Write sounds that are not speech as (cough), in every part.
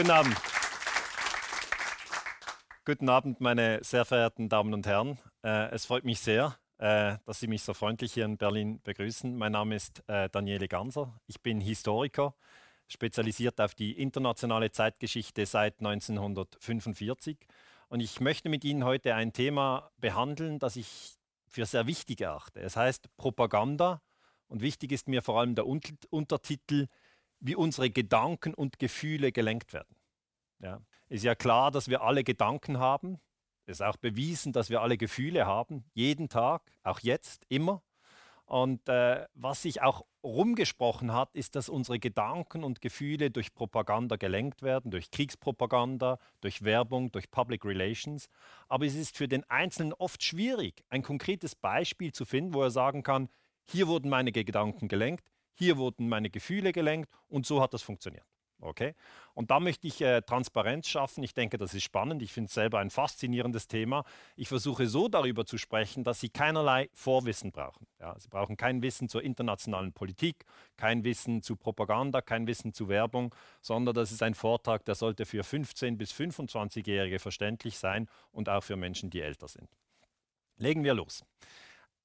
Guten Abend. Guten Abend, meine sehr verehrten Damen und Herren. Äh, es freut mich sehr, äh, dass Sie mich so freundlich hier in Berlin begrüßen. Mein Name ist äh, Daniele Ganser. Ich bin Historiker, spezialisiert auf die internationale Zeitgeschichte seit 1945. Und ich möchte mit Ihnen heute ein Thema behandeln, das ich für sehr wichtig erachte. Es heißt Propaganda und wichtig ist mir vor allem der Untertitel wie unsere Gedanken und Gefühle gelenkt werden. Ja. Ist ja klar, dass wir alle Gedanken haben. Ist auch bewiesen, dass wir alle Gefühle haben, jeden Tag, auch jetzt, immer. Und äh, was sich auch rumgesprochen hat, ist, dass unsere Gedanken und Gefühle durch Propaganda gelenkt werden, durch Kriegspropaganda, durch Werbung, durch Public Relations. Aber es ist für den Einzelnen oft schwierig, ein konkretes Beispiel zu finden, wo er sagen kann, hier wurden meine Gedanken gelenkt, hier wurden meine Gefühle gelenkt und so hat das funktioniert. Okay? Und da möchte ich äh, Transparenz schaffen. Ich denke, das ist spannend. Ich finde es selber ein faszinierendes Thema. Ich versuche so darüber zu sprechen, dass Sie keinerlei Vorwissen brauchen. Ja, Sie brauchen kein Wissen zur internationalen Politik, kein Wissen zu Propaganda, kein Wissen zu Werbung, sondern das ist ein Vortrag, der sollte für 15- bis 25-Jährige verständlich sein und auch für Menschen, die älter sind. Legen wir los.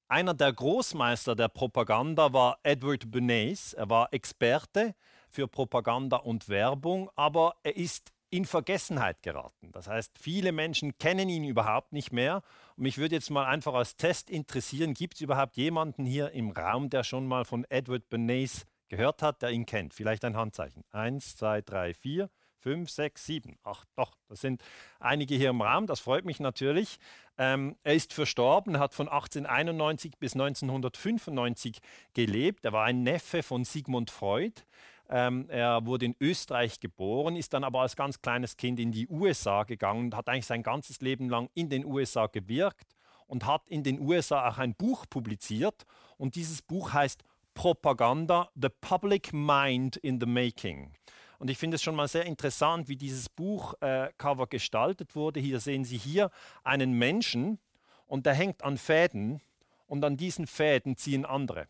Einer der Großmeister der Propaganda war Edward Bernays. Er war Experte für Propaganda und Werbung, aber er ist in Vergessenheit geraten. Das heißt, viele Menschen kennen ihn überhaupt nicht mehr. Und mich würde jetzt mal einfach als Test interessieren, gibt es überhaupt jemanden hier im Raum, der schon mal von Edward Bernays gehört hat, der ihn kennt? Vielleicht ein Handzeichen. Eins, zwei, drei, vier fünf, sechs, sieben. Ach doch, das sind einige hier im Raum, das freut mich natürlich. Ähm, er ist verstorben, hat von 1891 bis 1995 gelebt. Er war ein Neffe von Sigmund Freud. Ähm, er wurde in Österreich geboren, ist dann aber als ganz kleines Kind in die USA gegangen und hat eigentlich sein ganzes Leben lang in den USA gewirkt und hat in den USA auch ein Buch publiziert. Und dieses Buch heißt Propaganda, The Public Mind in the Making. Und ich finde es schon mal sehr interessant, wie dieses Buchcover äh, gestaltet wurde. Hier sehen Sie hier einen Menschen und der hängt an Fäden und an diesen Fäden ziehen andere.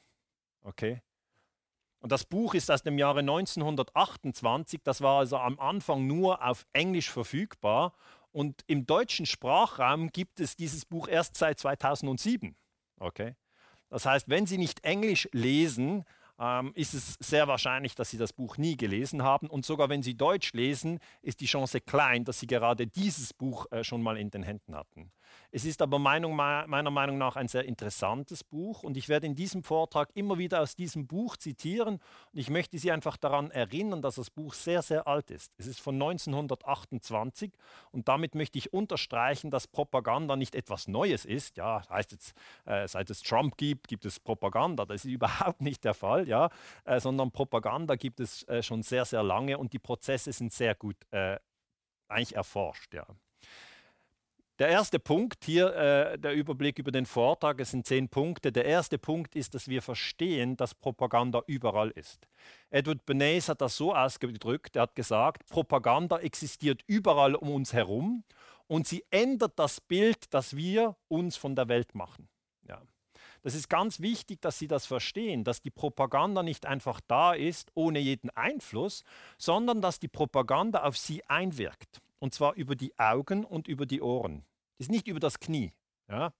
Okay? Und das Buch ist aus dem Jahre 1928, das war also am Anfang nur auf Englisch verfügbar und im deutschen Sprachraum gibt es dieses Buch erst seit 2007. Okay? Das heißt, wenn Sie nicht Englisch lesen, ähm, ist es sehr wahrscheinlich, dass Sie das Buch nie gelesen haben. Und sogar wenn Sie Deutsch lesen, ist die Chance klein, dass Sie gerade dieses Buch äh, schon mal in den Händen hatten. Es ist aber Meinung, meiner Meinung nach ein sehr interessantes Buch und ich werde in diesem Vortrag immer wieder aus diesem Buch zitieren und ich möchte Sie einfach daran erinnern, dass das Buch sehr, sehr alt ist. Es ist von 1928 und damit möchte ich unterstreichen, dass Propaganda nicht etwas Neues ist. Ja, heißt jetzt, äh, seit es Trump gibt, gibt es Propaganda. Das ist (laughs) überhaupt nicht der Fall, ja, äh, sondern Propaganda gibt es äh, schon sehr, sehr lange und die Prozesse sind sehr gut äh, eigentlich erforscht, ja. Der erste Punkt hier, äh, der Überblick über den Vortrag, es sind zehn Punkte. Der erste Punkt ist, dass wir verstehen, dass Propaganda überall ist. Edward Bernays hat das so ausgedrückt, er hat gesagt, Propaganda existiert überall um uns herum und sie ändert das Bild, das wir uns von der Welt machen. Ja. Das ist ganz wichtig, dass Sie das verstehen, dass die Propaganda nicht einfach da ist, ohne jeden Einfluss, sondern dass die Propaganda auf Sie einwirkt. Und zwar über die Augen und über die Ohren. Das ist nicht über das Knie. Ja?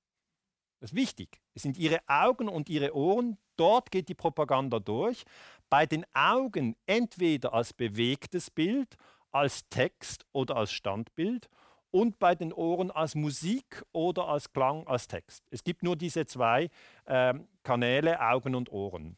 Das ist wichtig. Es sind ihre Augen und ihre Ohren. Dort geht die Propaganda durch. Bei den Augen entweder als bewegtes Bild, als Text oder als Standbild und bei den Ohren als Musik oder als Klang, als Text. Es gibt nur diese zwei äh, Kanäle, Augen und Ohren.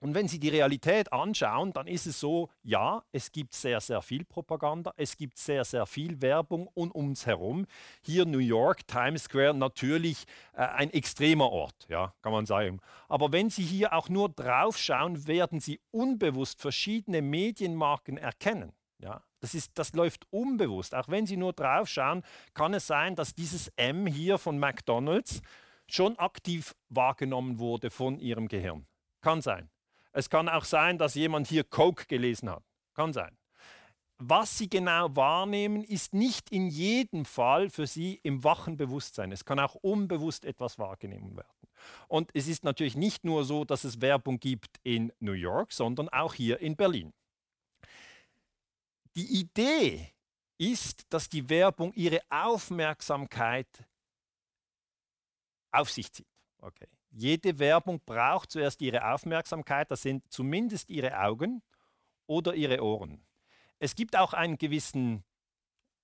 Und wenn Sie die Realität anschauen, dann ist es so, ja, es gibt sehr, sehr viel Propaganda, es gibt sehr, sehr viel Werbung um uns herum. Hier New York, Times Square, natürlich äh, ein extremer Ort, ja, kann man sagen. Aber wenn Sie hier auch nur drauf schauen, werden Sie unbewusst verschiedene Medienmarken erkennen. Ja, das, ist, das läuft unbewusst. Auch wenn Sie nur drauf schauen, kann es sein, dass dieses M hier von McDonald's schon aktiv wahrgenommen wurde von Ihrem Gehirn. Kann sein. Es kann auch sein, dass jemand hier Coke gelesen hat. Kann sein. Was Sie genau wahrnehmen, ist nicht in jedem Fall für Sie im wachen Bewusstsein. Es kann auch unbewusst etwas wahrgenommen werden. Und es ist natürlich nicht nur so, dass es Werbung gibt in New York, sondern auch hier in Berlin. die Idee ist, dass die Werbung ihre Aufmerksamkeit auf sich zieht. Okay. Jede Werbung braucht zuerst ihre Aufmerksamkeit, das sind zumindest ihre Augen oder ihre Ohren. Es gibt auch einen gewissen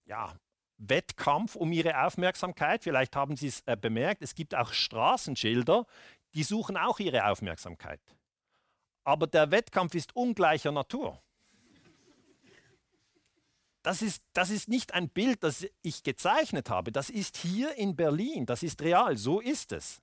ja, Wettkampf um ihre Aufmerksamkeit. Vielleicht haben Sie es äh, bemerkt, es gibt auch Straßenschilder, die suchen auch ihre Aufmerksamkeit. Aber der Wettkampf ist ungleicher Natur. Das ist, das ist nicht ein Bild, das ich gezeichnet habe. Das ist hier in Berlin. Das ist real. So ist es.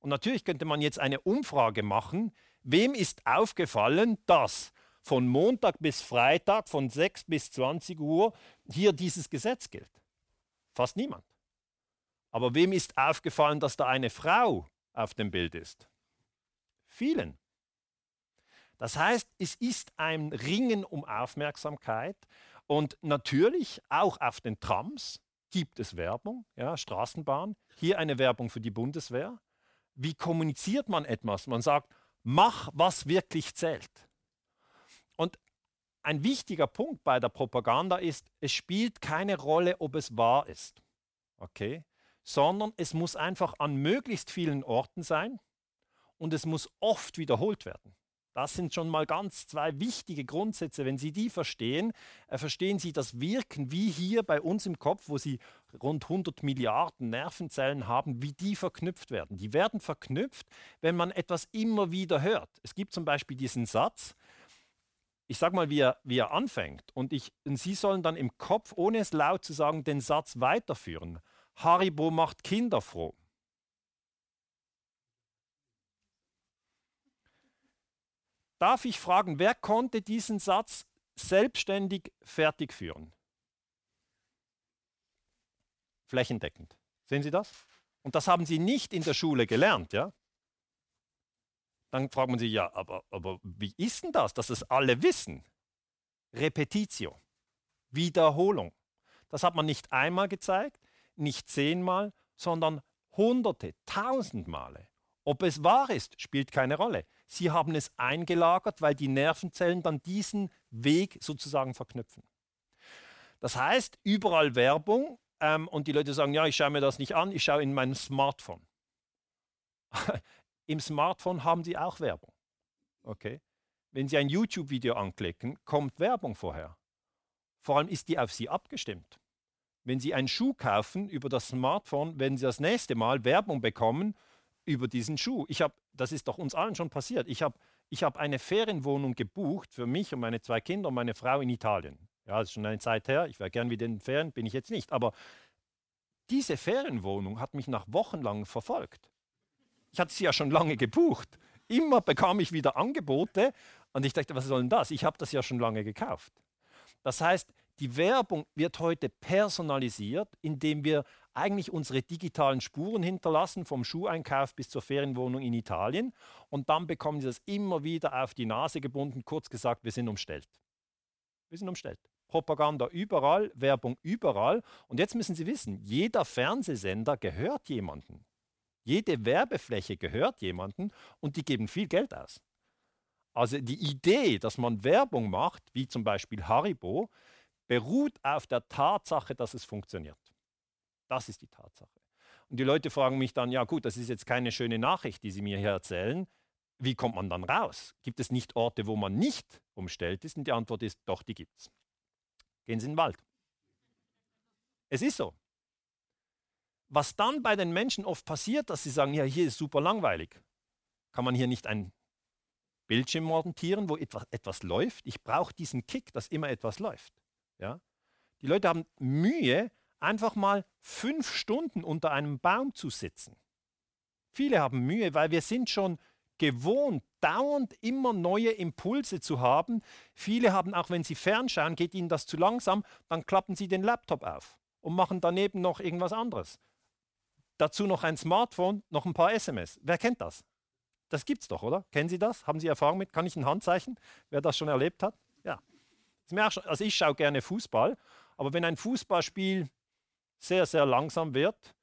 Und natürlich könnte man jetzt eine Umfrage machen. Wem ist aufgefallen, dass von Montag bis Freitag von 6 bis 20 Uhr hier dieses Gesetz gilt? Fast niemand. Aber wem ist aufgefallen, dass da eine Frau auf dem Bild ist? Vielen. Das heißt, es ist ein Ringen um Aufmerksamkeit und natürlich auch auf den Trams gibt es Werbung, ja, Straßenbahn, hier eine Werbung für die Bundeswehr. Wie kommuniziert man etwas? Man sagt, mach, was wirklich zählt. Und ein wichtiger Punkt bei der Propaganda ist, es spielt keine Rolle, ob es wahr ist. Okay? Sondern es muss einfach an möglichst vielen Orten sein und es muss oft wiederholt werden. Das sind schon mal ganz zwei wichtige Grundsätze. Wenn Sie die verstehen, äh, verstehen Sie das Wirken, wie hier bei uns im Kopf, wo Sie rund 100 Milliarden Nervenzellen haben, wie die verknüpft werden. Die werden verknüpft, wenn man etwas immer wieder hört. Es gibt zum Beispiel diesen Satz, ich sage mal, wie er, wie er anfängt. Und, ich, und Sie sollen dann im Kopf, ohne es laut zu sagen, den Satz weiterführen. Haribo macht Kinder froh. Darf ich fragen, wer konnte diesen Satz selbstständig fertig führen? Flächendeckend. Sehen Sie das? Und das haben Sie nicht in der Schule gelernt, ja? Dann fragt man sich, ja, aber, aber wie ist denn das, dass es alle wissen? Repetitio, Wiederholung. Das hat man nicht einmal gezeigt, nicht zehnmal, sondern hunderte, tausend Male. Ob es wahr ist, spielt keine Rolle. Sie haben es eingelagert, weil die Nervenzellen dann diesen Weg sozusagen verknüpfen. Das heißt, überall Werbung ähm, und die Leute sagen, ja, ich schaue mir das nicht an, ich schaue in meinem Smartphone. (laughs) Im Smartphone haben Sie auch Werbung. Okay? Wenn Sie ein YouTube-Video anklicken, kommt Werbung vorher. Vor allem ist die auf Sie abgestimmt. Wenn Sie einen Schuh kaufen über das Smartphone, werden Sie das nächste Mal Werbung bekommen über diesen Schuh. Ich habe, das ist doch uns allen schon passiert. Ich habe ich hab eine Ferienwohnung gebucht für mich und meine zwei Kinder und meine Frau in Italien. Ja, das ist schon eine Zeit her. Ich wäre gern wieder in den Ferien, bin ich jetzt nicht. Aber diese Ferienwohnung hat mich nach Wochen lang verfolgt. Ich hatte sie ja schon lange gebucht. Immer bekam ich wieder Angebote und ich dachte, was soll denn das? Ich habe das ja schon lange gekauft. Das heißt, die Werbung wird heute personalisiert, indem wir eigentlich unsere digitalen Spuren hinterlassen, vom Schuheinkauf bis zur Ferienwohnung in Italien. Und dann bekommen sie das immer wieder auf die Nase gebunden. Kurz gesagt, wir sind umstellt. Wir sind umstellt. Propaganda überall, Werbung überall. Und jetzt müssen Sie wissen, jeder Fernsehsender gehört jemandem. Jede Werbefläche gehört jemandem und die geben viel Geld aus. Also die Idee, dass man Werbung macht, wie zum Beispiel Haribo, beruht auf der Tatsache, dass es funktioniert. Das ist die Tatsache. Und die Leute fragen mich dann, ja gut, das ist jetzt keine schöne Nachricht, die Sie mir hier erzählen. Wie kommt man dann raus? Gibt es nicht Orte, wo man nicht umstellt ist? Und die Antwort ist, doch, die gibt es. Gehen Sie in den Wald. Es ist so. Was dann bei den Menschen oft passiert, dass sie sagen, ja, hier ist super langweilig. Kann man hier nicht ein Bildschirm montieren, wo etwas, etwas läuft? Ich brauche diesen Kick, dass immer etwas läuft. Ja? Die Leute haben Mühe, einfach mal fünf Stunden unter einem Baum zu sitzen. Viele haben Mühe, weil wir sind schon gewohnt, dauernd immer neue Impulse zu haben. Viele haben, auch wenn sie fernschauen, geht ihnen das zu langsam, dann klappen sie den Laptop auf und machen daneben noch irgendwas anderes. Dazu noch ein Smartphone, noch ein paar SMS. Wer kennt das? Das gibt's doch, oder? Kennen Sie das? Haben Sie Erfahrung mit? Kann ich ein Handzeichen? Wer das schon erlebt hat? Ja. Also ich schaue gerne Fußball, aber wenn ein Fußballspiel sehr, sehr langsam wird,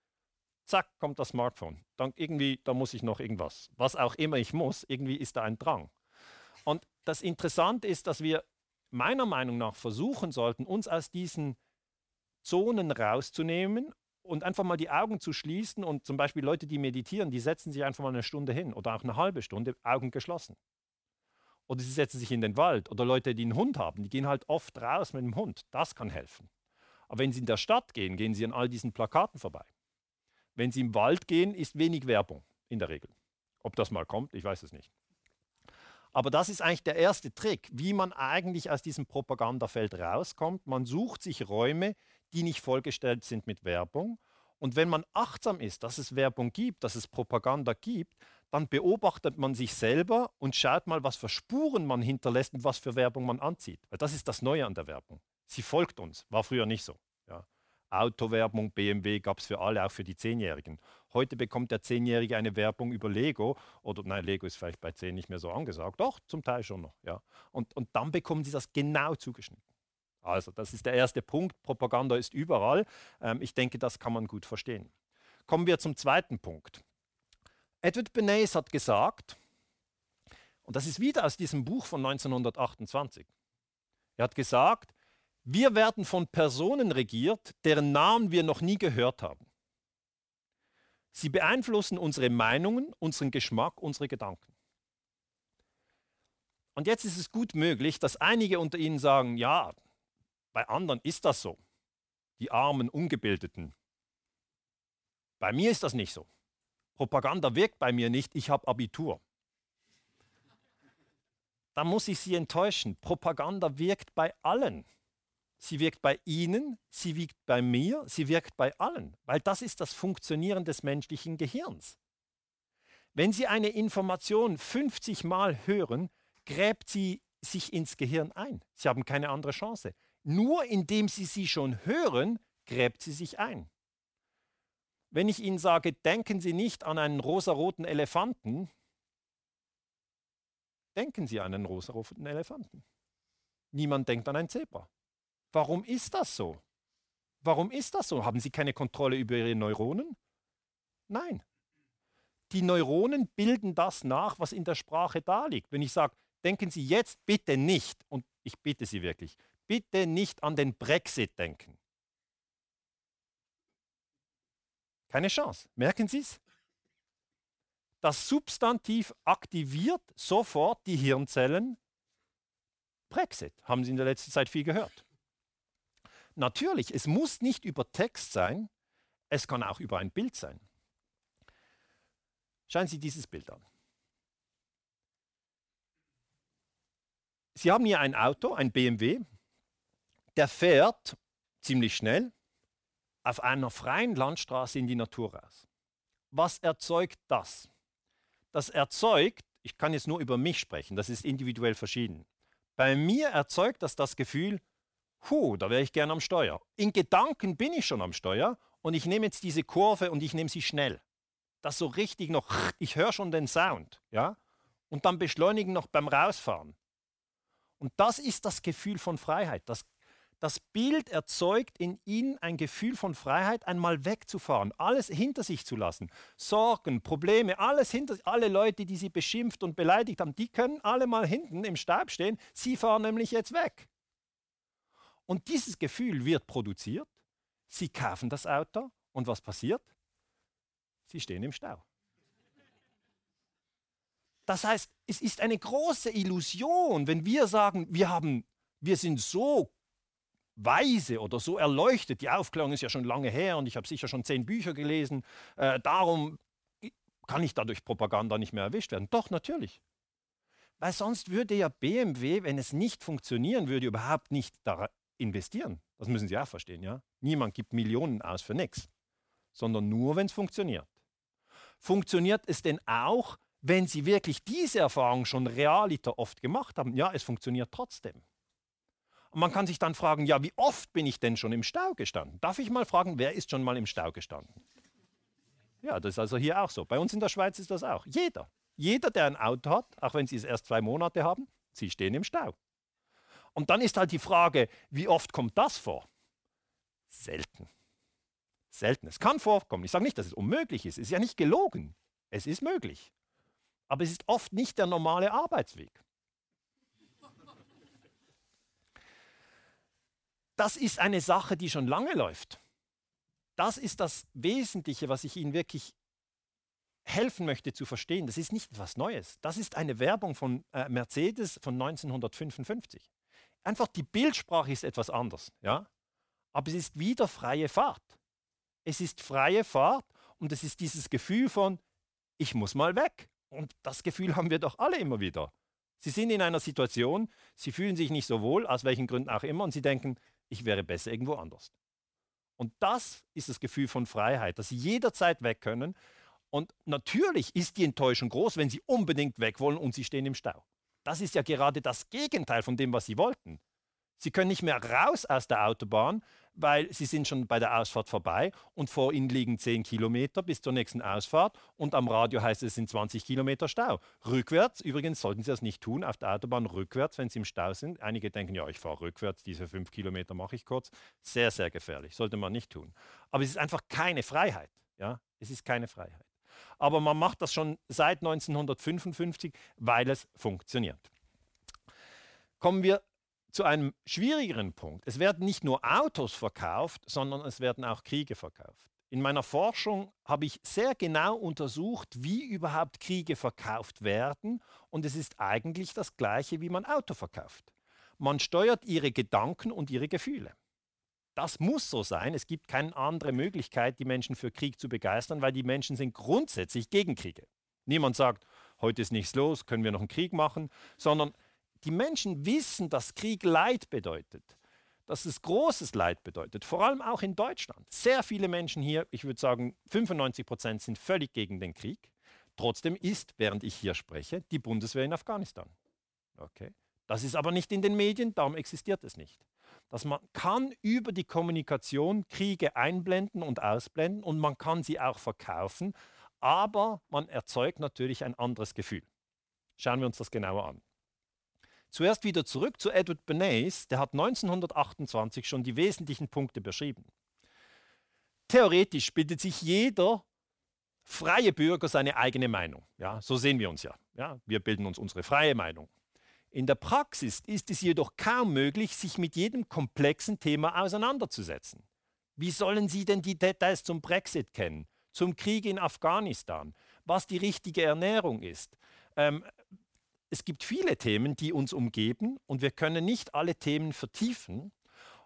zack, kommt das Smartphone. Dann irgendwie, da muss ich noch irgendwas. Was auch immer ich muss, irgendwie ist da ein Drang. Und das Interessante ist, dass wir meiner Meinung nach versuchen sollten, uns aus diesen Zonen rauszunehmen und einfach mal die Augen zu schließen und zum Beispiel Leute, die meditieren, die setzen sich einfach mal eine Stunde hin oder auch eine halbe Stunde, Augen geschlossen. Oder sie setzen sich in den Wald oder Leute, die einen Hund haben, die gehen halt oft raus mit dem Hund. Das kann helfen. Aber wenn sie in der Stadt gehen, gehen sie an all diesen Plakaten vorbei. Wenn sie im Wald gehen, ist wenig Werbung in der Regel. Ob das mal kommt, ich weiß es nicht. Aber das ist eigentlich der erste Trick, wie man eigentlich aus diesem Propagandafeld rauskommt. Man sucht sich Räume, die nicht vollgestellt sind mit Werbung. Und wenn man achtsam ist, dass es Werbung gibt, dass es Propaganda gibt, dann beobachtet man sich selber und schaut mal, was für Spuren man hinterlässt und was für Werbung man anzieht. Weil das ist das Neue an der Werbung. Sie folgt uns, war früher nicht so. Ja. Autowerbung, BMW gab es für alle, auch für die Zehnjährigen. Heute bekommt der Zehnjährige eine Werbung über Lego oder nein, Lego ist vielleicht bei zehn nicht mehr so angesagt. Doch, zum Teil schon noch. Ja. Und, und dann bekommen sie das genau zugeschnitten. Also, das ist der erste Punkt. Propaganda ist überall. Ähm, ich denke, das kann man gut verstehen. Kommen wir zum zweiten Punkt. Edward Bernays hat gesagt, und das ist wieder aus diesem Buch von 1928, er hat gesagt, wir werden von Personen regiert, deren Namen wir noch nie gehört haben. Sie beeinflussen unsere Meinungen, unseren Geschmack, unsere Gedanken. Und jetzt ist es gut möglich, dass einige unter Ihnen sagen, ja, bei anderen ist das so. Die armen, ungebildeten. Bei mir ist das nicht so. Propaganda wirkt bei mir nicht, ich habe Abitur. Da muss ich Sie enttäuschen. Propaganda wirkt bei allen. Sie wirkt bei Ihnen, sie wirkt bei mir, sie wirkt bei allen, weil das ist das Funktionieren des menschlichen Gehirns. Wenn Sie eine Information 50 Mal hören, gräbt sie sich ins Gehirn ein. Sie haben keine andere Chance. Nur indem Sie sie schon hören, gräbt sie sich ein. Wenn ich Ihnen sage, denken Sie nicht an einen rosaroten Elefanten, denken Sie an einen rosaroten Elefanten. Niemand denkt an ein Zebra. Warum ist das so? Warum ist das so? Haben Sie keine Kontrolle über Ihre Neuronen? Nein. Die Neuronen bilden das nach, was in der Sprache da liegt. Wenn ich sage, denken Sie jetzt bitte nicht, und ich bitte Sie wirklich, bitte nicht an den Brexit denken. Keine Chance. Merken Sie es? Das Substantiv aktiviert sofort die Hirnzellen. Brexit. Haben Sie in der letzten Zeit viel gehört. Natürlich, es muss nicht über Text sein, es kann auch über ein Bild sein. Schauen Sie dieses Bild an. Sie haben hier ein Auto, ein BMW, der fährt ziemlich schnell auf einer freien Landstraße in die Natur raus. Was erzeugt das? Das erzeugt, ich kann jetzt nur über mich sprechen, das ist individuell verschieden. Bei mir erzeugt das das Gefühl, Puh, da wäre ich gern am Steuer. In Gedanken bin ich schon am Steuer und ich nehme jetzt diese Kurve und ich nehme sie schnell. Das so richtig noch, (laughs) ich höre schon den Sound, ja? Und dann beschleunigen noch beim Rausfahren. Und das ist das Gefühl von Freiheit. Das, das Bild erzeugt in ihnen ein Gefühl von Freiheit, einmal wegzufahren, alles hinter sich zu lassen. Sorgen, Probleme, alles hinter sich. Alle Leute, die sie beschimpft und beleidigt haben, die können alle mal hinten im Staub stehen. Sie fahren nämlich jetzt weg. Und dieses Gefühl wird produziert. Sie kaufen das Auto und was passiert? Sie stehen im Stau. Das heißt, es ist eine große Illusion, wenn wir sagen, wir, haben, wir sind so weise oder so erleuchtet. Die Aufklärung ist ja schon lange her und ich habe sicher schon zehn Bücher gelesen. Äh, darum kann ich dadurch Propaganda nicht mehr erwischt werden. Doch, natürlich. Weil sonst würde ja BMW, wenn es nicht funktionieren würde, überhaupt nicht investieren. Das müssen Sie auch verstehen, ja? Niemand gibt Millionen aus für nichts, sondern nur, wenn es funktioniert. Funktioniert es denn auch, wenn Sie wirklich diese Erfahrung schon realiter oft gemacht haben? Ja, es funktioniert trotzdem. Und man kann sich dann fragen, ja, wie oft bin ich denn schon im Stau gestanden? Darf ich mal fragen, wer ist schon mal im Stau gestanden? Ja, das ist also hier auch so. Bei uns in der Schweiz ist das auch. Jeder. Jeder, der ein Auto hat, auch wenn Sie es erst zwei Monate haben, Sie stehen im Stau. Und dann ist halt die Frage, wie oft kommt das vor? Selten. Selten. Es kann vorkommen. Ich sage nicht, dass es unmöglich ist. Es ist ja nicht gelogen. Es ist möglich. Aber es ist oft nicht der normale Arbeitsweg. das ist eine Sache, die schon lange läuft. Das ist das Wesentliche, was ich Ihnen wirklich helfen möchte zu verstehen. Das ist nicht etwas Neues. Das ist eine Werbung von äh, Mercedes von 1955. Einfach die Bildsprache ist etwas anders, ja? Aber es ist wieder freie Fahrt. Es ist freie Fahrt und es ist dieses Gefühl von, ich muss mal weg. Und das Gefühl haben wir doch alle immer wieder. Sie sind in einer Situation, sie fühlen sich nicht so wohl, aus welchen Gründen auch immer, und sie denken, ich wäre besser irgendwo anders. Und das ist das Gefühl von Freiheit, dass sie jederzeit weg können. Und natürlich ist die Enttäuschung groß, wenn sie unbedingt weg wollen und sie stehen im Stau. Das ist ja gerade das Gegenteil von dem, was sie wollten. Sie können nicht mehr raus aus der Autobahn, weil sie sind schon bei der Ausfahrt vorbei und vor ihnen liegen 10 Kilometer bis zur nächsten Ausfahrt und am Radio heißt es, es sind 20 Kilometer Stau. Rückwärts, übrigens sollten Sie das nicht tun, auf der Autobahn rückwärts, wenn Sie im Stau sind. Einige denken, ja, ich fahre rückwärts, diese 5 Kilometer mache ich kurz. Sehr, sehr gefährlich, sollte man nicht tun. Aber es ist einfach keine Freiheit. Ja? Es ist keine Freiheit. Aber man macht das schon seit 1955, weil es funktioniert. Kommen wir zu einem schwierigeren Punkt. Es werden nicht nur Autos verkauft, sondern es werden auch Kriege verkauft. In meiner Forschung habe ich sehr genau untersucht, wie überhaupt Kriege verkauft werden und es ist eigentlich das gleiche, wie man Auto verkauft. Man steuert ihre Gedanken und ihre Gefühle. Das muss so sein. Es gibt keine andere Möglichkeit, die Menschen für Krieg zu begeistern, weil die Menschen sind grundsätzlich gegen Kriege. Niemand sagt, heute ist nichts los, können wir noch einen Krieg machen, sondern die Menschen wissen, dass Krieg Leid bedeutet, dass es großes Leid bedeutet, vor allem auch in Deutschland. Sehr viele Menschen hier, ich würde sagen 95 Prozent, sind völlig gegen den Krieg. Trotzdem ist, während ich hier spreche, die Bundeswehr in Afghanistan. Okay. Das ist aber nicht in den Medien, darum existiert es nicht. Dass man kann über die Kommunikation Kriege einblenden und ausblenden und man kann sie auch verkaufen, aber man erzeugt natürlich ein anderes Gefühl. Schauen wir uns das genauer an. Zuerst wieder zurück zu Edward Bernays, der hat 1928 schon die wesentlichen Punkte beschrieben. Theoretisch bildet sich jeder freie Bürger seine eigene Meinung. Ja, so sehen wir uns ja. ja. Wir bilden uns unsere freie Meinung. In der Praxis ist es jedoch kaum möglich, sich mit jedem komplexen Thema auseinanderzusetzen. Wie sollen Sie denn die Details zum Brexit kennen, zum Krieg in Afghanistan, was die richtige Ernährung ist, ähm, es gibt viele Themen, die uns umgeben und wir können nicht alle Themen vertiefen.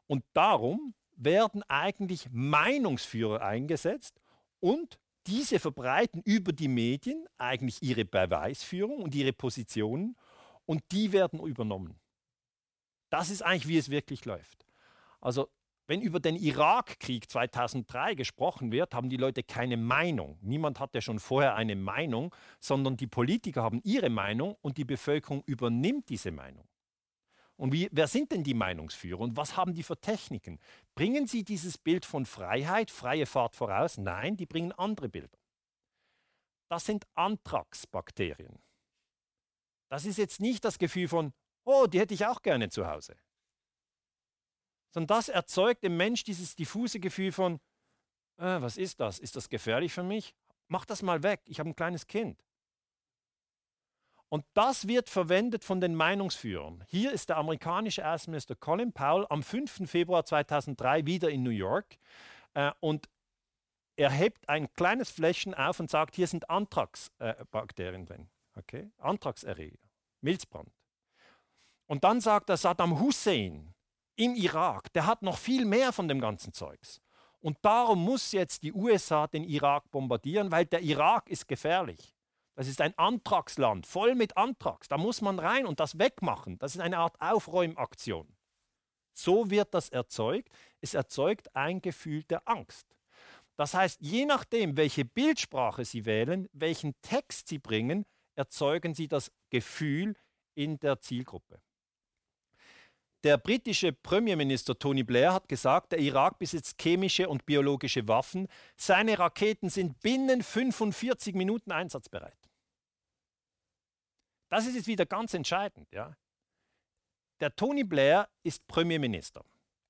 Und darum werden eigentlich Meinungsführer eingesetzt und diese verbreiten über die Medien eigentlich ihre Beweisführung und ihre Positionen und die werden übernommen. Das ist eigentlich, wie es wirklich läuft. Also wenn über den Irakkrieg 2003 gesprochen wird, haben die Leute keine Meinung. Niemand hatte schon vorher eine Meinung, sondern die Politiker haben ihre Meinung und die Bevölkerung übernimmt diese Meinung. Und wie, wer sind denn die Meinungsführer und was haben die für Techniken? Bringen sie dieses Bild von Freiheit, freie Fahrt voraus? Nein, die bringen andere Bilder. Das sind Antragsbakterien. Das ist jetzt nicht das Gefühl von, oh, die hätte ich auch gerne zu Hause sondern das erzeugt im Mensch dieses diffuse Gefühl von, äh, was ist das? Ist das gefährlich für mich? Mach das mal weg, ich habe ein kleines Kind. Und das wird verwendet von den Meinungsführern. Hier ist der amerikanische Außenminister Colin Powell am 5. Februar 2003 wieder in New York äh, und er hebt ein kleines Fläschchen auf und sagt, hier sind Antragsbakterien äh, drin, okay? Antragserreger, Milzbrand. Und dann sagt er Saddam Hussein, im Irak, der hat noch viel mehr von dem ganzen Zeugs. Und darum muss jetzt die USA den Irak bombardieren, weil der Irak ist gefährlich. Das ist ein Antragsland, voll mit Antrags. Da muss man rein und das wegmachen. Das ist eine Art Aufräumaktion. So wird das erzeugt. Es erzeugt ein Gefühl der Angst. Das heißt, je nachdem, welche Bildsprache Sie wählen, welchen Text Sie bringen, erzeugen Sie das Gefühl in der Zielgruppe. Der britische Premierminister Tony Blair hat gesagt, der Irak besitzt chemische und biologische Waffen. Seine Raketen sind binnen 45 Minuten einsatzbereit. Das ist jetzt wieder ganz entscheidend. Ja? Der Tony Blair ist Premierminister.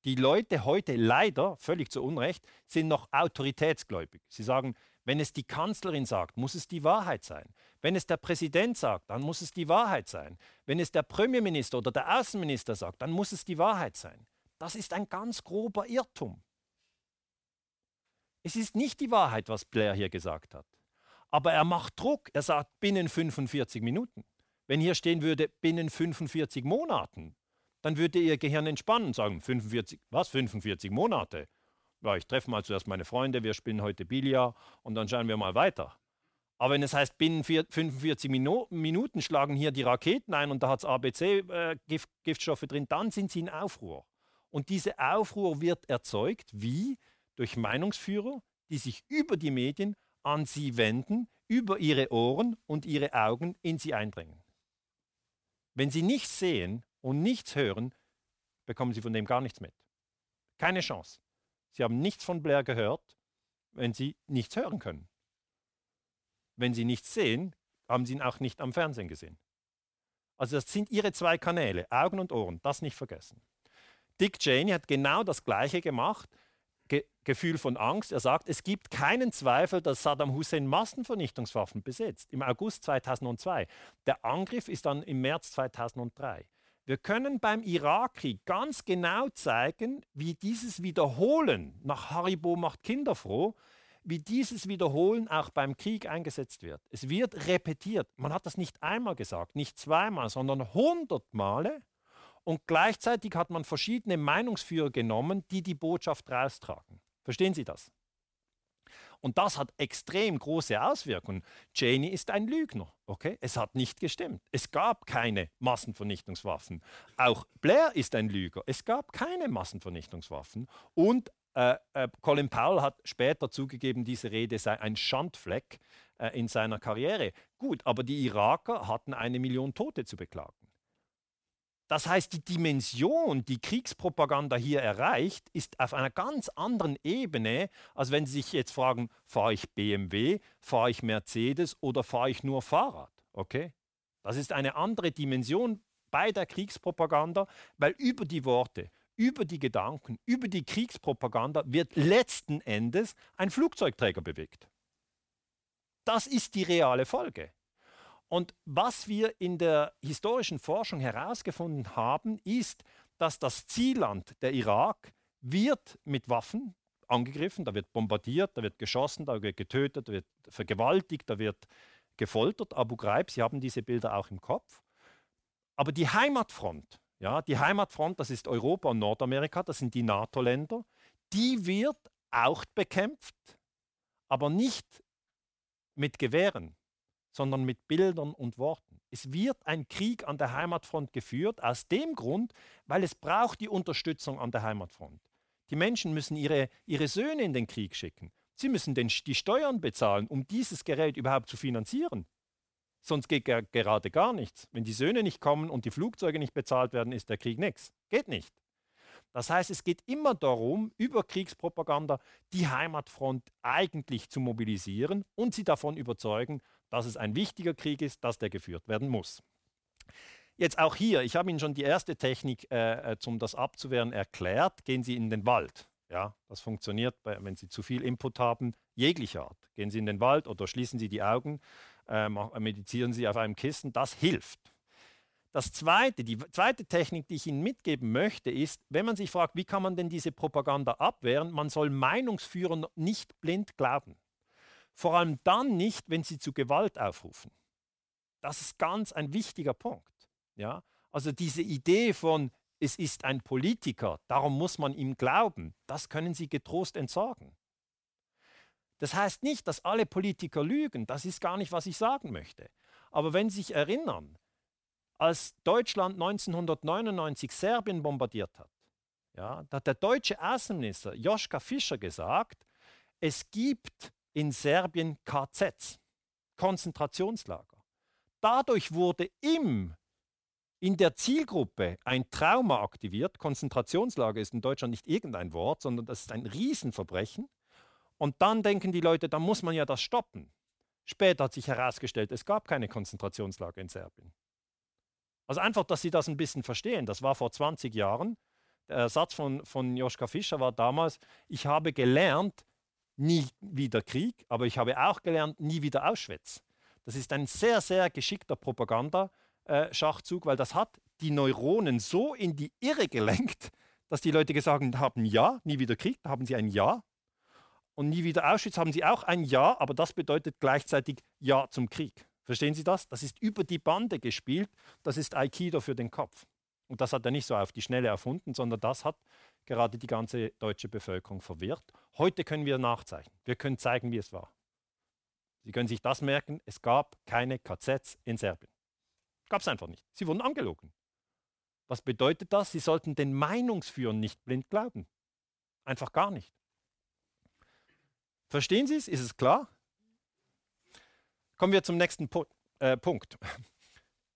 Die Leute heute leider, völlig zu Unrecht, sind noch autoritätsgläubig. Sie sagen, wenn es die Kanzlerin sagt, muss es die Wahrheit sein. Wenn es der Präsident sagt, dann muss es die Wahrheit sein. Wenn es der Premierminister oder der Außenminister sagt, dann muss es die Wahrheit sein. Das ist ein ganz grober Irrtum. Es ist nicht die Wahrheit, was Blair hier gesagt hat. Aber er macht Druck. Er sagt binnen 45 Minuten. Wenn hier stehen würde binnen 45 Monaten, dann würde Ihr Gehirn entspannen und sagen, 45, was, 45 Monate? Ja, ich treffe mal zuerst meine Freunde, wir spielen heute Billard und dann schauen wir mal weiter. Aber wenn es heißt, binnen 45 Minuten schlagen hier die Raketen ein und da hat es ABC-Giftstoffe äh, drin, dann sind sie in Aufruhr. Und diese Aufruhr wird erzeugt, wie? Durch Meinungsführer, die sich über die Medien an sie wenden, über ihre Ohren und ihre Augen in sie eindringen. Wenn sie nichts sehen und nichts hören, bekommen sie von dem gar nichts mit. Keine Chance. Sie haben nichts von Blair gehört, wenn sie nichts hören können. Wenn sie nichts sehen, haben sie ihn auch nicht am Fernsehen gesehen. Also das sind ihre zwei Kanäle, Augen und Ohren, das nicht vergessen. Dick Cheney hat genau das Gleiche gemacht. Ge Gefühl von Angst. Er sagt, es gibt keinen Zweifel, dass Saddam Hussein Massenvernichtungswaffen besitzt. Im August 2002. Der Angriff ist dann im März 2003. Wir können beim Irakkrieg ganz genau zeigen, wie dieses Wiederholen nach Haribo macht Kinder froh, wie dieses Wiederholen auch beim Krieg eingesetzt wird. Es wird repetiert. Man hat das nicht einmal gesagt, nicht zweimal, sondern hundert Male. Und gleichzeitig hat man verschiedene Meinungsführer genommen, die die Botschaft raustragen. Verstehen Sie das? Und das hat extrem große Auswirkungen. Cheney ist ein Lügner. Okay? Es hat nicht gestimmt. Es gab keine Massenvernichtungswaffen. Auch Blair ist ein Lüger. Es gab keine Massenvernichtungswaffen. Und äh, äh, Colin Powell hat später zugegeben, diese Rede sei ein Schandfleck äh, in seiner Karriere. Gut, aber die Iraker hatten eine Million Tote zu beklagen. Das heißt, die Dimension, die Kriegspropaganda hier erreicht, ist auf einer ganz anderen Ebene, als wenn Sie sich jetzt fragen, fahre ich BMW, fahre ich Mercedes oder fahre ich nur Fahrrad? Okay? Das ist eine andere Dimension bei der Kriegspropaganda, weil über die Worte, über die Gedanken, über die Kriegspropaganda wird letzten Endes ein Flugzeugträger bewegt. Das ist die reale Folge. Und was wir in der historischen Forschung herausgefunden haben, ist, dass das Zielland, der Irak, wird mit Waffen angegriffen, da wird bombardiert, da wird geschossen, da wird getötet, da wird vergewaltigt, da wird gefoltert. Abu Ghraib, Sie haben diese Bilder auch im Kopf. Aber die Heimatfront, ja, die Heimatfront, das ist Europa und Nordamerika, das sind die NATO-Länder, die wird auch bekämpft, aber nicht mit Gewehren, sondern mit Bildern und Worten. Es wird ein Krieg an der Heimatfront geführt, aus dem Grund, weil es braucht die Unterstützung an der Heimatfront. Die Menschen müssen ihre, ihre Söhne in den Krieg schicken. Sie müssen den, die Steuern bezahlen, um dieses Gerät überhaupt zu finanzieren. Sonst geht gerade gar nichts. Wenn die Söhne nicht kommen und die Flugzeuge nicht bezahlt werden, ist der Krieg nichts. Geht nicht. Das heißt, es geht immer darum, über Kriegspropaganda die Heimatfront eigentlich zu mobilisieren und sie davon überzeugen, dass es ein wichtiger Krieg ist, dass der geführt werden muss. Jetzt auch hier, ich habe Ihnen schon die erste Technik, äh, äh um das abzuwehren, erklärt. Gehen Sie in den Wald. Ja, das funktioniert, wenn Sie zu viel Input haben, jeglicher Art. Gehen Sie in den Wald oder schließen Sie die Augen, äh, meditieren Sie auf einem Kissen, das hilft. Das zweite, die zweite Technik, die ich Ihnen mitgeben möchte, ist, wenn man sich fragt, wie kann man denn diese Propaganda abwehren, man soll Meinungsführern nicht blind glauben. Vor allem dann nicht, wenn sie zu Gewalt aufrufen. Das ist ganz ein wichtiger Punkt. Ja? Also diese Idee von, es ist ein Politiker, darum muss man ihm glauben, das können Sie getrost entsorgen. Das heißt nicht, dass alle Politiker lügen, das ist gar nicht, was ich sagen möchte. Aber wenn Sie sich erinnern, als Deutschland 1999 Serbien bombardiert hat, ja, da hat der deutsche Außenminister Joschka Fischer gesagt, es gibt in Serbien KZs, Konzentrationslager. Dadurch wurde im, in der Zielgruppe ein Trauma aktiviert. Konzentrationslager ist in Deutschland nicht irgendein Wort, sondern das ist ein Riesenverbrechen. Und dann denken die Leute, da muss man ja das stoppen. Später hat sich herausgestellt, es gab keine Konzentrationslager in Serbien. Also einfach, dass Sie das ein bisschen verstehen. Das war vor 20 Jahren. Der Satz von, von Joschka Fischer war damals, ich habe gelernt, nie wieder Krieg, aber ich habe auch gelernt, nie wieder Auschwitz. Das ist ein sehr, sehr geschickter Propagandaschachzug, weil das hat die Neuronen so in die Irre gelenkt, dass die Leute gesagt haben, ja, nie wieder Krieg, da haben sie ein Ja. Und nie wieder Auschwitz haben sie auch ein Ja, aber das bedeutet gleichzeitig Ja zum Krieg. Verstehen Sie das? Das ist über die Bande gespielt, das ist Aikido für den Kopf. Und das hat er nicht so auf die Schnelle erfunden, sondern das hat gerade die ganze deutsche Bevölkerung verwirrt. Heute können wir nachzeichnen. Wir können zeigen, wie es war. Sie können sich das merken, es gab keine KZs in Serbien. Gab es einfach nicht. Sie wurden angelogen. Was bedeutet das? Sie sollten den Meinungsführern nicht blind glauben. Einfach gar nicht. Verstehen Sie es? Ist es klar? Kommen wir zum nächsten Pu äh, Punkt.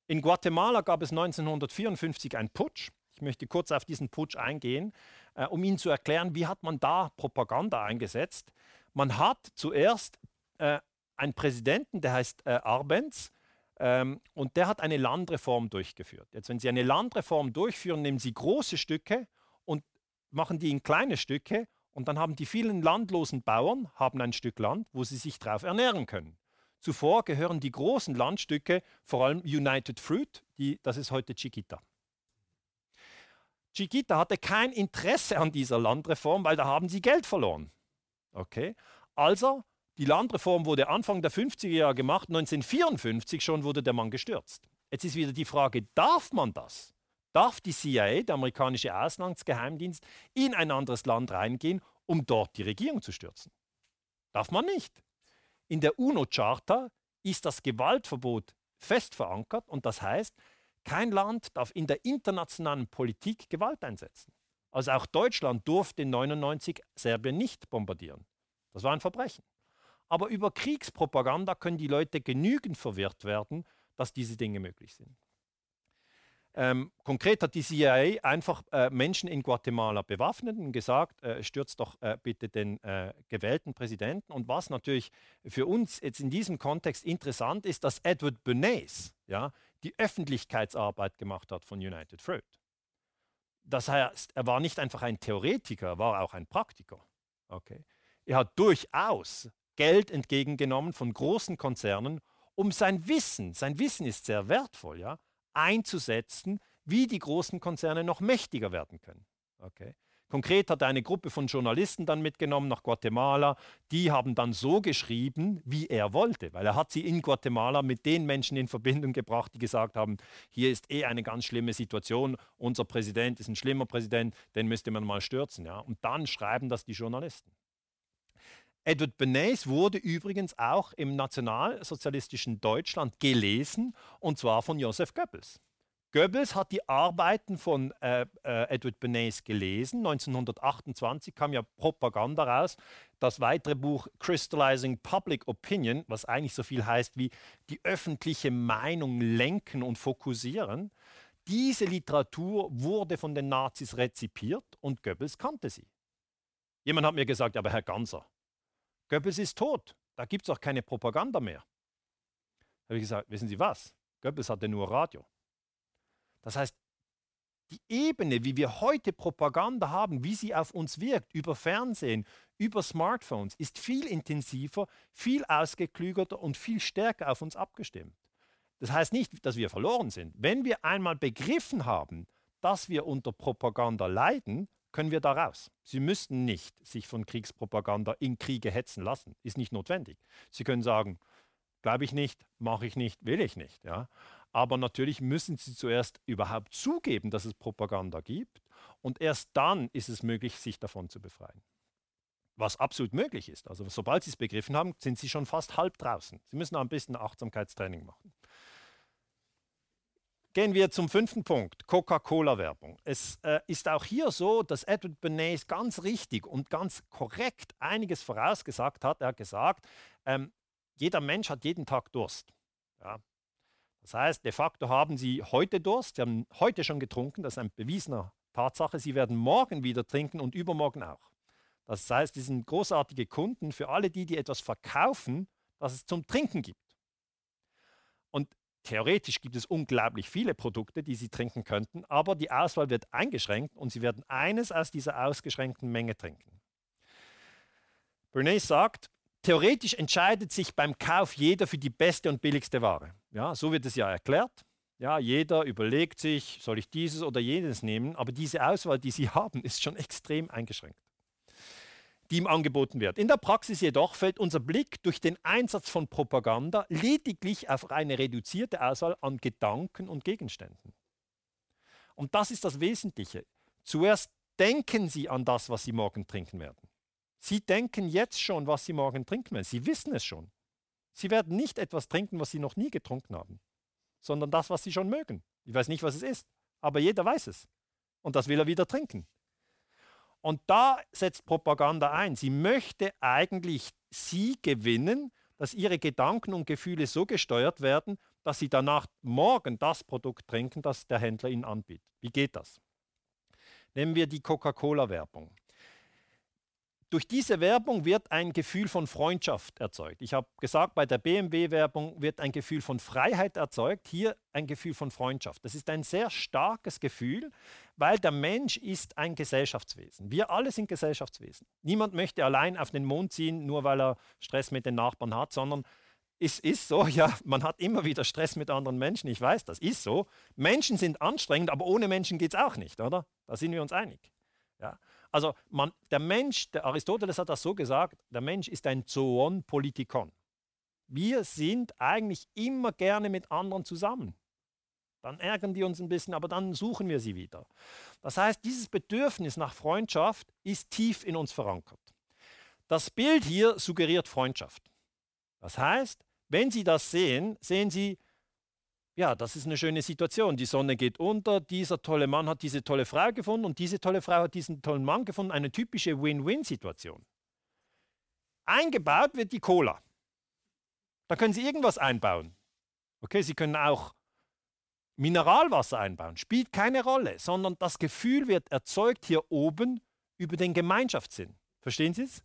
In Guatemala gab es 1954 einen Putsch. Ich möchte kurz auf diesen Putsch eingehen, äh, um Ihnen zu erklären, wie hat man da Propaganda eingesetzt. Man hat zuerst äh, einen Präsidenten, der heißt äh, Arbenz, ähm, und der hat eine Landreform durchgeführt. Jetzt, wenn Sie eine Landreform durchführen, nehmen Sie große Stücke und machen die in kleine Stücke und dann haben die vielen landlosen Bauern haben ein Stück Land, wo sie sich darauf ernähren können. Zuvor gehören die großen Landstücke, vor allem United Fruit, die, das ist heute Chiquita. Chiquita hatte kein Interesse an dieser Landreform, weil da haben sie Geld verloren. Okay? Also die Landreform wurde Anfang der 50er Jahre gemacht, 1954 schon wurde der Mann gestürzt. Jetzt ist wieder die Frage, darf man das? Darf die CIA, der amerikanische Auslandsgeheimdienst, in ein anderes Land reingehen, um dort die Regierung zu stürzen? Darf man nicht. In der UNO-Charta ist das Gewaltverbot fest verankert und das heißt, kein Land darf in der internationalen Politik Gewalt einsetzen. Also auch Deutschland durfte in 1999 Serbien nicht bombardieren. Das war ein Verbrechen. Aber über Kriegspropaganda können die Leute genügend verwirrt werden, dass diese Dinge möglich sind. Ähm, konkret hat die CIA einfach äh, Menschen in Guatemala bewaffnet und gesagt, äh, stürzt doch äh, bitte den äh, gewählten Präsidenten. Und was natürlich für uns jetzt in diesem Kontext interessant ist, dass Edward Bernays ja, die Öffentlichkeitsarbeit gemacht hat von United Fruit. Das heißt, er war nicht einfach ein Theoretiker, er war auch ein Praktiker. Okay? Er hat durchaus Geld entgegengenommen von großen Konzernen, um sein Wissen, sein Wissen ist sehr wertvoll, ja, einzusetzen, wie die großen Konzerne noch mächtiger werden können. Okay. Konkret hat er eine Gruppe von Journalisten dann mitgenommen nach Guatemala. Die haben dann so geschrieben, wie er wollte, weil er hat sie in Guatemala mit den Menschen in Verbindung gebracht, die gesagt haben, hier ist eh eine ganz schlimme Situation, unser Präsident ist ein schlimmer Präsident, den müsste man mal stürzen. Ja? Und dann schreiben das die Journalisten. Edward Bernays wurde übrigens auch im nationalsozialistischen Deutschland gelesen, und zwar von Joseph Goebbels. Goebbels hat die Arbeiten von äh, äh, Edward Bernays gelesen. 1928 kam ja Propaganda raus. Das weitere Buch Crystallizing Public Opinion, was eigentlich so viel heißt wie die öffentliche Meinung lenken und fokussieren. Diese Literatur wurde von den Nazis rezipiert und Goebbels kannte sie. Jemand hat mir gesagt, aber Herr Ganser, Goebbels ist tot. Da gibt es auch keine Propaganda mehr. Da habe ich gesagt, wissen Sie was? Goebbels hatte nur Radio. Das heißt, die Ebene, wie wir heute Propaganda haben, wie sie auf uns wirkt, über Fernsehen, über Smartphones, ist viel intensiver, viel ausgeklügelter und viel stärker auf uns abgestimmt. Das heißt nicht, dass wir verloren sind. Wenn wir einmal begriffen haben, dass wir unter Propaganda leiden, können wir da raus. Sie müssten nicht sich von Kriegspropaganda in Kriege hetzen lassen. Ist nicht notwendig. Sie können sagen, glaube ich nicht, mache ich nicht, will ich nicht. Ja? Aber natürlich müssen Sie zuerst überhaupt zugeben, dass es Propaganda gibt. Und erst dann ist es möglich, sich davon zu befreien. Was absolut möglich ist. Also sobald Sie es begriffen haben, sind Sie schon fast halb draußen. Sie müssen ein bisschen Achtsamkeitstraining machen. Gehen wir zum fünften Punkt, Coca-Cola-Werbung. Es äh, ist auch hier so, dass Edward Bernays ganz richtig und ganz korrekt einiges vorausgesagt hat. Er hat gesagt, ähm, jeder Mensch hat jeden Tag Durst. Ja. Das heißt, de facto haben Sie heute Durst, Sie haben heute schon getrunken, das ist eine bewiesene Tatsache. Sie werden morgen wieder trinken und übermorgen auch. Das heißt, Sie sind großartige Kunden für alle die, die etwas verkaufen, was es zum Trinken gibt. Theoretisch gibt es unglaublich viele Produkte, die Sie trinken könnten, aber die Auswahl wird eingeschränkt und Sie werden eines aus dieser ausgeschränkten Menge trinken. Bernays sagt, theoretisch entscheidet sich beim Kauf jeder für die beste und billigste Ware. Ja, so wird es ja erklärt. Ja, jeder überlegt sich, soll ich dieses oder jenes nehmen, aber diese Auswahl, die Sie (laughs) haben, ist schon extrem eingeschränkt, die ihm angeboten wird. In der Praxis jedoch fällt unser Blick durch den Einsatz von Propaganda lediglich auf eine reduzierte Auswahl an Gedanken und Gegenständen. Und das ist das Wesentliche. Zuerst denken Sie an das, was Sie morgen trinken werden. Sie denken jetzt schon, was Sie morgen trinken werden. Sie wissen es schon. Sie werden nicht etwas trinken, was Sie noch nie getrunken haben, sondern das, was Sie schon mögen. Ich weiß nicht, was es ist, aber jeder weiß es. Und das will er wieder trinken. Und da setzt Propaganda ein. Sie möchte eigentlich Sie gewinnen, dass Ihre Gedanken und Gefühle so gesteuert werden, dass Sie danach morgen das Produkt trinken, das der Händler Ihnen anbietet. Wie geht das? Nehmen wir die Coca-Cola-Werbung. Durch diese Werbung wird ein Gefühl von Freundschaft erzeugt. Ich habe gesagt, bei der BMW-Werbung wird ein Gefühl von Freiheit erzeugt, hier ein Gefühl von Freundschaft. Das ist ein sehr starkes Gefühl, weil der Mensch ist ein Gesellschaftswesen. Wir alle sind Gesellschaftswesen. Niemand möchte allein auf den Mond ziehen, nur weil er Stress mit den Nachbarn hat, sondern es ist so, ja, man hat immer wieder Stress mit anderen Menschen, ich weiß, das ist so. Menschen sind anstrengend, aber ohne Menschen geht es auch nicht, oder? Da sind wir uns einig. Ja? Also man, der Mensch, der Aristoteles hat das so gesagt, der Mensch ist ein Zoon Politikon. Wir sind eigentlich immer gerne mit anderen zusammen. Dann ärgern die uns ein bisschen, aber dann suchen wir sie wieder. Das heißt, dieses Bedürfnis nach Freundschaft ist tief in uns verankert. Das Bild hier suggeriert Freundschaft. Das heißt, wenn Sie das sehen, sehen Sie, ja, das ist eine schöne Situation. Die Sonne geht unter, dieser tolle Mann hat diese tolle Frau gefunden und diese tolle Frau hat diesen tollen Mann gefunden. Eine typische Win-Win-Situation. Eingebaut wird die Cola. Da können Sie irgendwas einbauen. Okay, Sie können auch Mineralwasser einbauen. Spielt keine Rolle, sondern das Gefühl wird erzeugt hier oben über den Gemeinschaftssinn. Verstehen Sie es?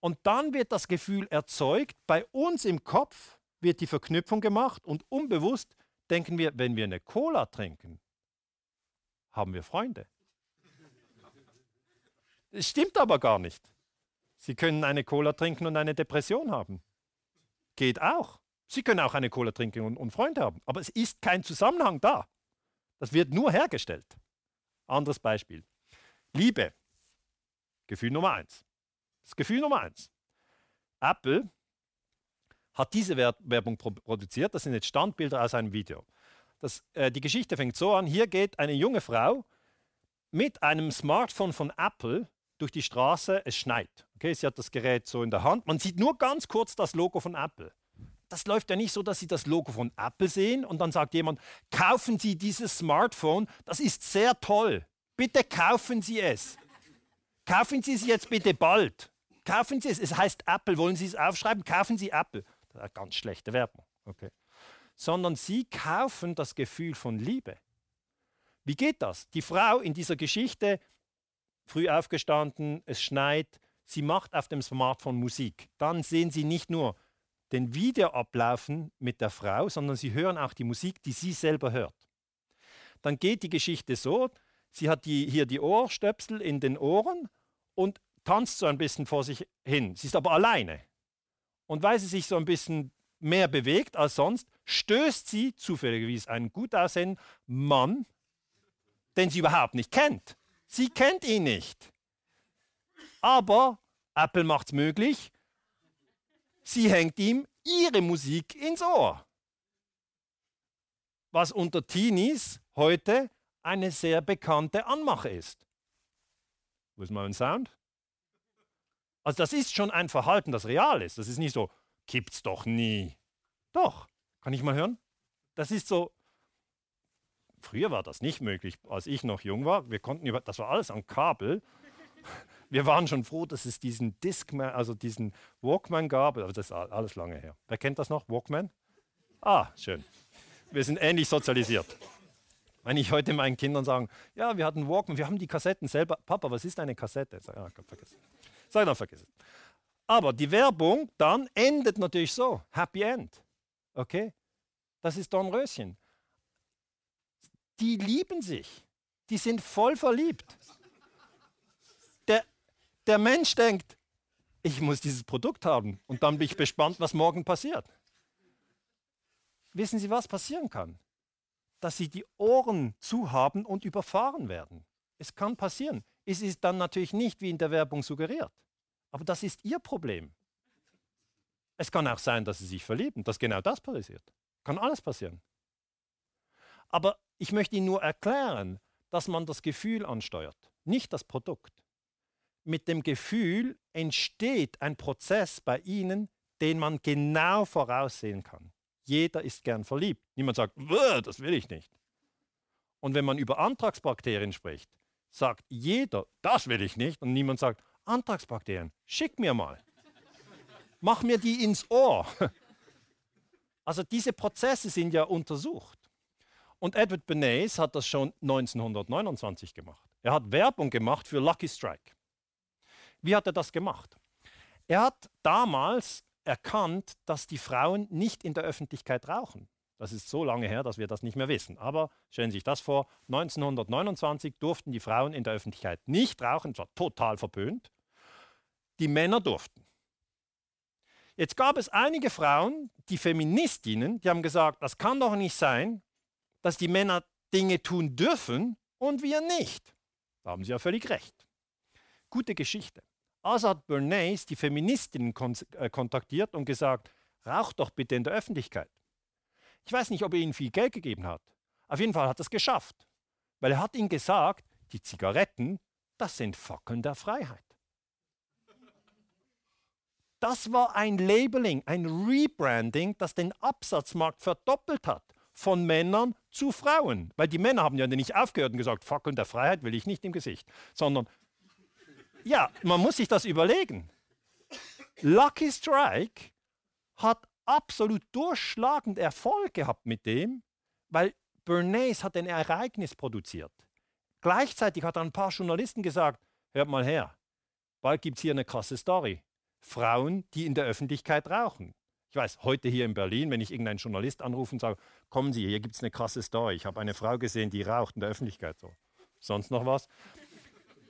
Und dann wird das Gefühl erzeugt, bei uns im Kopf wird die Verknüpfung gemacht und unbewusst denken wir, wenn wir eine Cola trinken, haben wir Freunde. Das stimmt aber gar nicht. Sie können eine Cola trinken und eine Depression haben. Geht auch. Sie können auch eine Cola trinken und, und Freunde haben. Aber es ist kein Zusammenhang da. Das wird nur hergestellt. Anderes Beispiel. Liebe. Gefühl Nummer eins. Das Gefühl Nummer eins. Apple hat diese Werbung produziert. Das sind jetzt Standbilder aus einem Video. Das, äh, die Geschichte fängt so an: Hier geht eine junge Frau mit einem Smartphone von Apple durch die Straße. Es schneit. Okay, sie hat das Gerät so in der Hand. Man sieht nur ganz kurz das Logo von Apple. Das läuft ja nicht so, dass Sie das Logo von Apple sehen und dann sagt jemand: Kaufen Sie dieses Smartphone, das ist sehr toll. Bitte kaufen Sie es. Kaufen Sie es jetzt bitte bald. Kaufen Sie es. Es heißt Apple. Wollen Sie es aufschreiben? Kaufen Sie Apple ganz schlechte Werbung. Okay. Sondern sie kaufen das Gefühl von Liebe. Wie geht das? Die Frau in dieser Geschichte, früh aufgestanden, es schneit, sie macht auf dem Smartphone Musik. Dann sehen sie nicht nur den Video mit der Frau, sondern sie hören auch die Musik, die sie selber hört. Dann geht die Geschichte so, sie hat die, hier die Ohrstöpsel in den Ohren und tanzt so ein bisschen vor sich hin. Sie ist aber alleine. Und weil sie sich so ein bisschen mehr bewegt als sonst, stößt sie zufälligerweise einen gut aussehenden Mann, den sie überhaupt nicht kennt. Sie kennt ihn nicht. Aber Apple macht es möglich, sie hängt ihm ihre Musik ins Ohr. Was unter Teenies heute eine sehr bekannte Anmache ist. Wo ist mein Sound? Also das ist schon ein Verhalten, das real ist. Das ist nicht so, gibt's doch nie. Doch, kann ich mal hören? Das ist so, früher war das nicht möglich, als ich noch jung war. Wir konnten über, das war alles an Kabel. (laughs) Wir waren schon froh, dass es diesen Discman, also diesen Walkman gab. Aber das ist alles lange her. Wer kennt das noch? Walkman? Ah, schön. Wir sind ähnlich sozialisiert. Wenn ich heute meinen Kindern sage, ja, wir hatten Walkman, wir haben die Kassetten selber. Papa, was ist eine Kassette? Sag, ah, Gott, vergessen. Sei dann vergessen. Aber die Werbung dann endet natürlich so. Happy End. Okay? Das ist Dornröschen. Die lieben sich. Die sind voll verliebt. Der, der Mensch denkt, ich muss dieses Produkt haben und dann bin ich gespannt, was morgen passiert. Wissen Sie, was passieren kann? dass sie die Ohren zu haben und überfahren werden. Es kann passieren. Es ist dann natürlich nicht wie in der Werbung suggeriert. Aber das ist ihr Problem. Es kann auch sein, dass sie sich verlieben, dass genau das passiert. Kann alles passieren. Aber ich möchte Ihnen nur erklären, dass man das Gefühl ansteuert, nicht das Produkt. Mit dem Gefühl entsteht ein Prozess bei Ihnen, den man genau voraussehen kann. Jeder ist gern verliebt. Niemand sagt, das will ich nicht. Und wenn man über Antragsbakterien spricht, sagt jeder, das will ich nicht. Und niemand sagt, Antragsbakterien, schick mir mal. Mach mir die ins Ohr. Also diese Prozesse sind ja untersucht. Und Edward Bernays hat das schon 1929 gemacht. Er hat Werbung gemacht für Lucky Strike. Wie hat er das gemacht? Er hat damals erkannt, dass die Frauen nicht in der Öffentlichkeit rauchen. Das ist so lange her, dass wir das nicht mehr wissen. Aber stellen Sie sich das vor, 1929 durften die Frauen in der Öffentlichkeit nicht rauchen, das war total verpönt. Die Männer durften. Jetzt gab es einige Frauen, die Feministinnen, die haben gesagt, das kann doch nicht sein, dass die Männer Dinge tun dürfen und wir nicht. Da haben sie ja völlig recht. Gute Geschichte. Hat Bernays die Feministinnen äh, kontaktiert und gesagt, rauch doch bitte in der Öffentlichkeit. Ich weiß nicht, ob er ihnen viel Geld gegeben hat. Auf jeden Fall hat er es geschafft. Weil er hat ihnen gesagt, die Zigaretten, das sind Fackeln der Freiheit. Das war ein Labeling, ein Rebranding, das den Absatzmarkt verdoppelt hat. Von Männern zu Frauen. Weil die Männer haben ja nicht aufgehört und gesagt, Fackeln der Freiheit will ich nicht im Gesicht. Sondern, ja, man muss sich das überlegen. Lucky Strike hat absolut durchschlagend Erfolg gehabt mit dem, weil Bernays hat ein Ereignis produziert. Gleichzeitig hat ein paar Journalisten gesagt, hört mal her, bald gibt es hier eine krasse Story. Frauen, die in der Öffentlichkeit rauchen. Ich weiß, heute hier in Berlin, wenn ich irgendeinen Journalist anrufe und sage, kommen Sie, hier gibt es eine krasse Story. Ich habe eine Frau gesehen, die raucht in der Öffentlichkeit. So. Sonst noch was?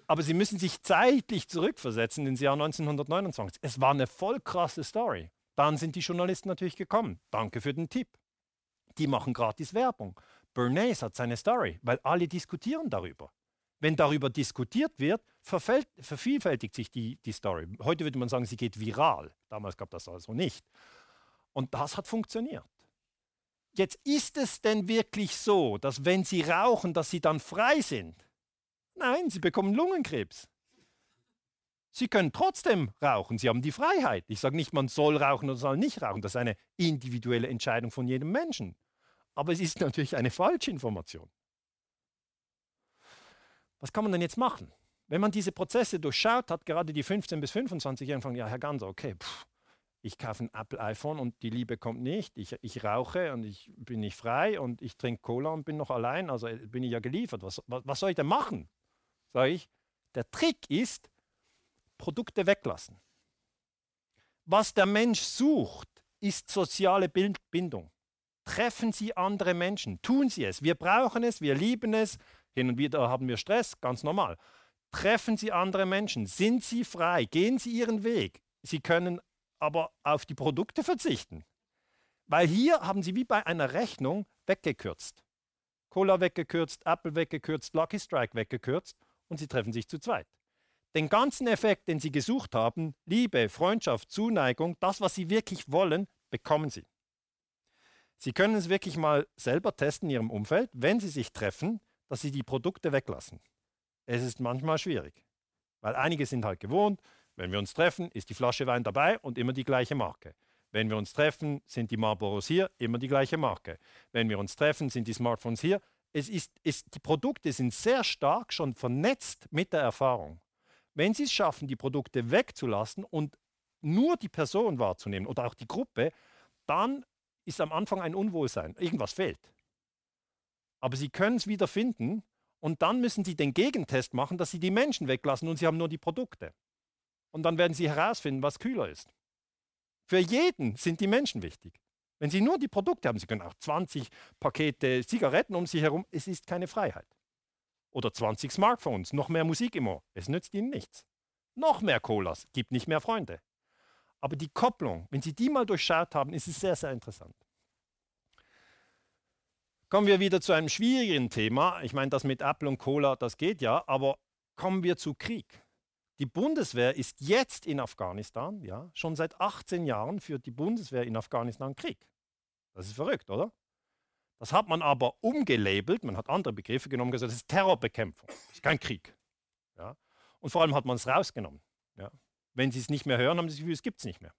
Aber Sie müssen sich zeitlich zurückversetzen ins Jahr 1929. Es war eine voll krasse Story. Dann sind die Journalisten natürlich gekommen. Danke für den Tipp. Die machen gratis Werbung. Bernays hat seine Story, weil alle diskutieren darüber. Wenn darüber diskutiert wird, vervielfältigt sich die, die Story. Heute würde man sagen, sie geht viral. Damals gab das also nicht. Und das hat funktioniert. Jetzt ist es denn wirklich so, dass wenn sie rauchen, dass sie dann frei sind? Nein, sie bekommen Lungenkrebs. Sie können trotzdem rauchen, sie haben die Freiheit. Ich sage nicht, man soll rauchen oder soll nicht rauchen. Das ist eine individuelle Entscheidung von jedem Menschen. Aber es ist (laughs) natürlich eine falsche Information. Was kann man denn jetzt machen? Wenn man diese Prozesse durchschaut hat, gerade die 15- bis 25-Jährigen, ja, Herr Ganser, okay, pff, ich kaufe ein Apple iPhone und die Liebe kommt nicht. Ich, ich rauche und ich bin nicht frei und ich trinke Cola und bin noch allein, also bin ich ja geliefert. Was, was, was soll ich denn machen? Sage ich, der Trick ist, Produkte weglassen. Was der Mensch sucht, ist soziale Bindung. Treffen Sie andere Menschen, tun Sie es. Wir brauchen es, wir lieben es, hin und wieder haben wir Stress, ganz normal. Treffen Sie andere Menschen, sind Sie frei, gehen Sie Ihren Weg. Sie können aber auf die Produkte verzichten. Weil hier haben Sie wie bei einer Rechnung weggekürzt. Cola weggekürzt, Apple weggekürzt, Lucky Strike weggekürzt und Sie treffen sich zu zweit. Den ganzen Effekt, den Sie gesucht haben, Liebe, Freundschaft, Zuneigung, das, was Sie wirklich wollen, bekommen Sie. Sie können es wirklich mal selber testen in Ihrem Umfeld, wenn Sie sich treffen, dass sie die Produkte weglassen. Es ist manchmal schwierig, weil einige sind halt gewohnt, wenn wir uns treffen, ist die Flasche Wein dabei und immer die gleiche Marke. Wenn wir uns treffen, sind die Marlboros hier, immer die gleiche Marke. Wenn wir uns treffen, sind die Smartphones hier. Es ist, es, die Produkte sind sehr stark schon vernetzt mit der Erfahrung. Wenn Sie es schaffen, die Produkte wegzulassen und nur die Person wahrzunehmen oder auch die Gruppe, dann ist am Anfang ein Unwohlsein. Irgendwas fehlt. Aber sie können es wieder finden und dann müssen sie den Gegentest machen, dass sie die Menschen weglassen und sie haben nur die Produkte. Und dann werden sie herausfinden, was kühler ist. Für jeden sind die Menschen wichtig. Wenn sie nur die Produkte haben, sie können auch 20 Pakete Zigaretten um sich herum, es ist keine Freiheit. Oder 20 Smartphones, noch mehr Musik immer, es nützt ihnen nichts. Noch mehr Colas, gibt nicht mehr Freunde. Aber die Kopplung, wenn Sie die mal durchschaut haben, ist es sehr, sehr interessant. Kommen wir wieder zu einem schwierigen Thema. Ich meine, das mit Apple und Cola, das geht ja, aber kommen wir zu Krieg. Die Bundeswehr ist jetzt in Afghanistan, ja, schon seit 18 Jahren führt die Bundeswehr in Afghanistan Krieg. Das ist verrückt, oder? Das hat man aber umgelabelt, man hat andere Begriffe genommen, gesagt, das ist Terrorbekämpfung, das ist kein Krieg. Ja? Und vor allem hat man es rausgenommen. Ja? Wenn Sie es nicht mehr hören, haben Sie das Gefühl, es gibt es nicht mehr.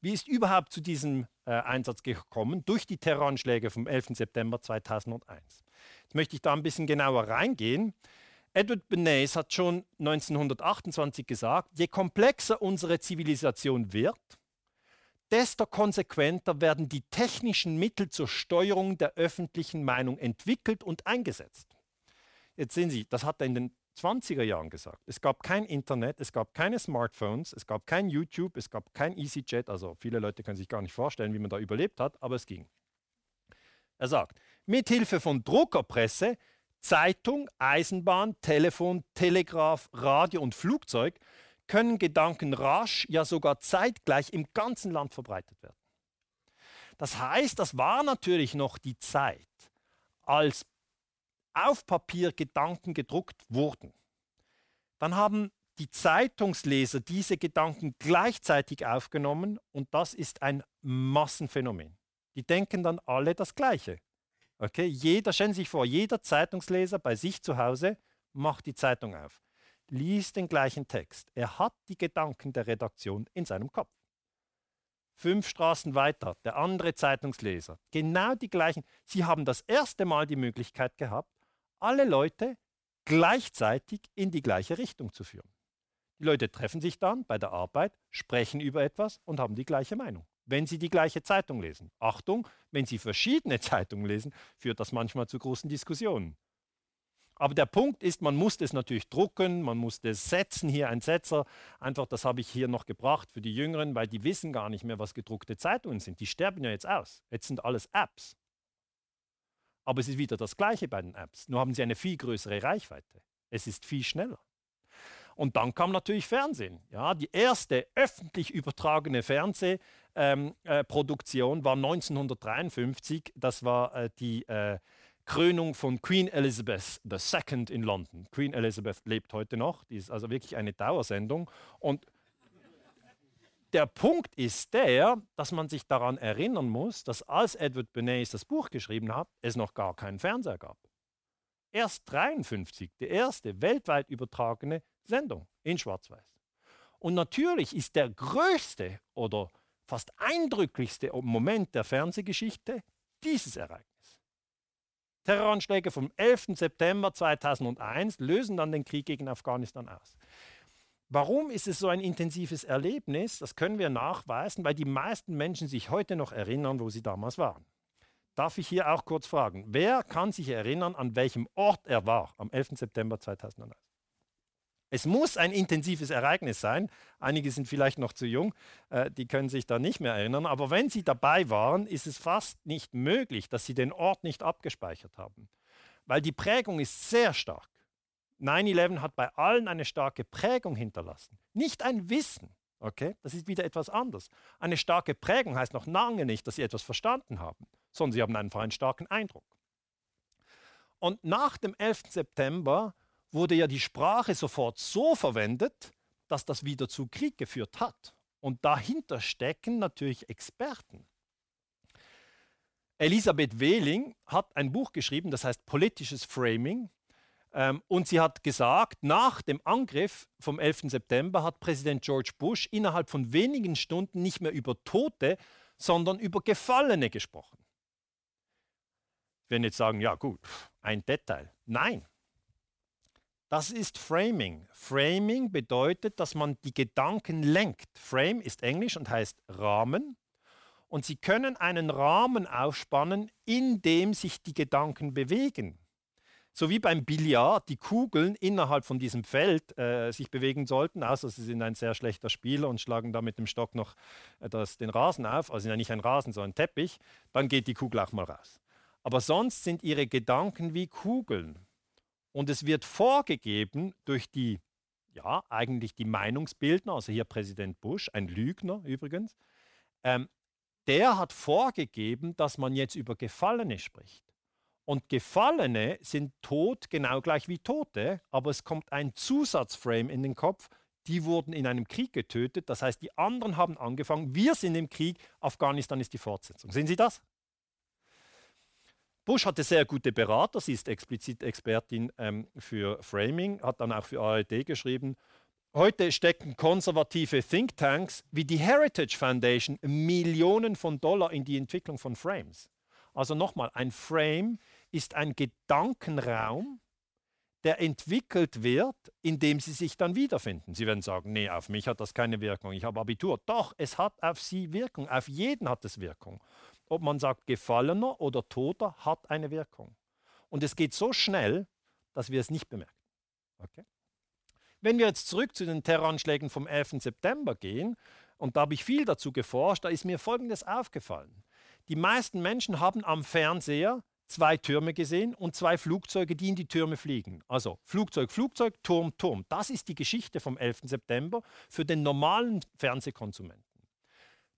Wie ist überhaupt zu diesem äh, Einsatz gekommen? Durch die Terroranschläge vom 11. September 2001. Jetzt möchte ich da ein bisschen genauer reingehen. Edward Bernays hat schon 1928 gesagt, je komplexer unsere Zivilisation wird, desto konsequenter werden die technischen Mittel zur Steuerung der öffentlichen Meinung entwickelt und eingesetzt. Jetzt sehen Sie, das hat er in den 20er Jahren gesagt. Es gab kein Internet, es gab keine Smartphones, es gab kein YouTube, es gab kein EasyJet. Also viele Leute können sich gar nicht vorstellen, wie man da überlebt hat, aber es ging. Er sagt, mithilfe von Druckerpresse, Zeitung, Eisenbahn, Telefon, Telegraph, Radio und Flugzeug können Gedanken rasch, ja sogar zeitgleich im ganzen Land verbreitet werden. Das heißt, das war natürlich noch die Zeit, als auf Papier Gedanken gedruckt wurden. Dann haben die Zeitungsleser diese Gedanken gleichzeitig aufgenommen und das ist ein Massenphänomen. Die denken dann alle das Gleiche. Okay, jeder, stellen Sie sich vor, jeder Zeitungsleser bei sich zu Hause macht die Zeitung auf, liest den gleichen Text. Er hat die Gedanken der Redaktion in seinem Kopf. Fünf Straßen weiter, der andere Zeitungsleser, genau die gleichen. Sie haben das erste Mal die Möglichkeit gehabt, alle Leute gleichzeitig in die gleiche Richtung zu führen. Die Leute treffen sich dann bei der Arbeit, sprechen über etwas und haben die gleiche Meinung. Wenn sie die gleiche Zeitung lesen. Achtung, wenn sie verschiedene (laughs) Zeitungen lesen, führt das manchmal zu großen Diskussionen. Aber der Punkt ist, man muss es natürlich drucken, man muss es setzen, hier ein Setzer. Einfach, das habe ich hier noch gebracht für die Jüngeren, weil die wissen gar nicht mehr, was gedruckte Zeitungen sind. Die sterben ja jetzt aus. Jetzt sind alles Apps. Aber es ist wieder das Gleiche bei den Apps. Nur haben sie eine viel größere Reichweite. Es ist viel schneller. Und dann kam natürlich Fernsehen. Ja, die erste öffentlich übertragene Fernsehproduktion ähm, äh, war 1953. Das war äh, die äh, Krönung von Queen Elizabeth II in London. Queen Elizabeth lebt heute noch. Die ist also wirklich eine Dauersendung. Und der Punkt ist der, dass man sich daran erinnern muss, dass als Edward Bernays das Buch geschrieben hat, es noch gar keinen Fernseher gab. Erst 1953, die erste weltweit übertragene Sendung in Schwarz-Weiß. Und natürlich ist der größte oder fast eindrücklichste Moment der Fernsehgeschichte dieses Ereignis. Terroranschläge vom 11. September 2001 lösen dann den Krieg gegen Afghanistan aus. Warum ist es so ein intensives Erlebnis? Das können wir nachweisen, weil die meisten Menschen sich heute noch erinnern, wo sie damals waren. Darf ich hier auch kurz fragen, wer kann sich erinnern, an welchem Ort er war am 11. September 2001? Es muss ein intensives Ereignis sein. Einige sind vielleicht noch zu jung, äh, die können sich da nicht mehr erinnern. Aber wenn sie dabei waren, ist es fast nicht möglich, dass sie den Ort nicht abgespeichert haben. Weil die Prägung ist sehr stark. 9-11 hat bei allen eine starke Prägung hinterlassen. Nicht ein Wissen. Okay? Das ist wieder etwas anderes. Eine starke Prägung heißt noch lange nicht, dass sie etwas verstanden haben, sondern sie haben einfach einen starken Eindruck. Und nach dem 11. September wurde ja die Sprache sofort so verwendet, dass das wieder zu Krieg geführt hat. Und dahinter stecken natürlich Experten. Elisabeth Wehling hat ein Buch geschrieben, das heißt Politisches Framing. Ähm, und sie hat gesagt, nach dem Angriff vom 11. September hat Präsident George Bush innerhalb von wenigen Stunden nicht mehr über Tote, sondern über Gefallene gesprochen. Werden jetzt sagen, ja gut, ein Detail. Nein, das ist Framing. Framing bedeutet, dass man die Gedanken lenkt. Frame ist Englisch und heißt Rahmen. Und Sie können einen Rahmen aufspannen, in dem sich die Gedanken bewegen so wie beim Billard die Kugeln innerhalb von diesem Feld äh, sich bewegen sollten, außer sie sind ein sehr schlechter Spieler und schlagen da mit dem Stock noch äh, das, den Rasen auf, also ja nicht ein Rasen, sondern ein Teppich, dann geht die Kugel auch mal raus. Aber sonst sind ihre Gedanken wie Kugeln. Und es wird vorgegeben durch die, ja, eigentlich die Meinungsbildner, also hier Präsident Bush, ein Lügner übrigens, ähm, der hat vorgegeben, dass man jetzt über Gefallene spricht. Und Gefallene sind tot, genau gleich wie Tote, aber es kommt ein Zusatzframe in den Kopf, die wurden in einem Krieg getötet. Das heißt, die anderen haben angefangen, wir sind im Krieg, Afghanistan ist die Fortsetzung. Sehen Sie das? Bush hatte sehr gute Berater, sie ist explizit Expertin ähm, für Framing, hat dann auch für ARD geschrieben. Heute stecken konservative Thinktanks wie die Heritage Foundation Millionen von Dollar in die Entwicklung von Frames. Also nochmal, ein Frame ist ein Gedankenraum, der entwickelt wird, indem sie sich dann wiederfinden. Sie werden sagen, nee, auf mich hat das keine Wirkung, ich habe Abitur. Doch, es hat auf sie Wirkung, auf jeden hat es Wirkung ob man sagt Gefallener oder Toter, hat eine Wirkung. Und es geht so schnell, dass wir es nicht bemerken. Okay? Wenn wir jetzt zurück zu den Terroranschlägen vom 11. September gehen, und da habe ich viel dazu geforscht, da ist mir Folgendes aufgefallen. Die meisten Menschen haben am Fernseher zwei Türme gesehen und zwei Flugzeuge, die in die Türme fliegen. Also Flugzeug, Flugzeug, Turm, Turm. Das ist die Geschichte vom 11. September für den normalen Fernsehkonsumenten.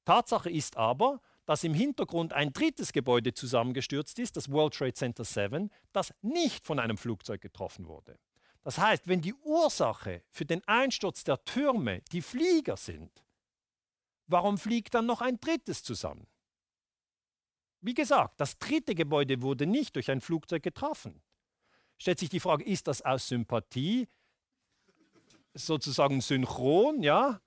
Tatsache ist aber, dass im Hintergrund ein drittes Gebäude zusammengestürzt ist, das World Trade Center 7, das nicht von einem Flugzeug getroffen wurde. Das heißt, wenn die Ursache für den Einsturz der Türme die Flieger sind, warum fliegt dann noch ein drittes zusammen? Wie gesagt, das dritte Gebäude wurde nicht durch ein Flugzeug getroffen. Stellt sich die Frage, ist das aus Sympathie sozusagen synchron, ja?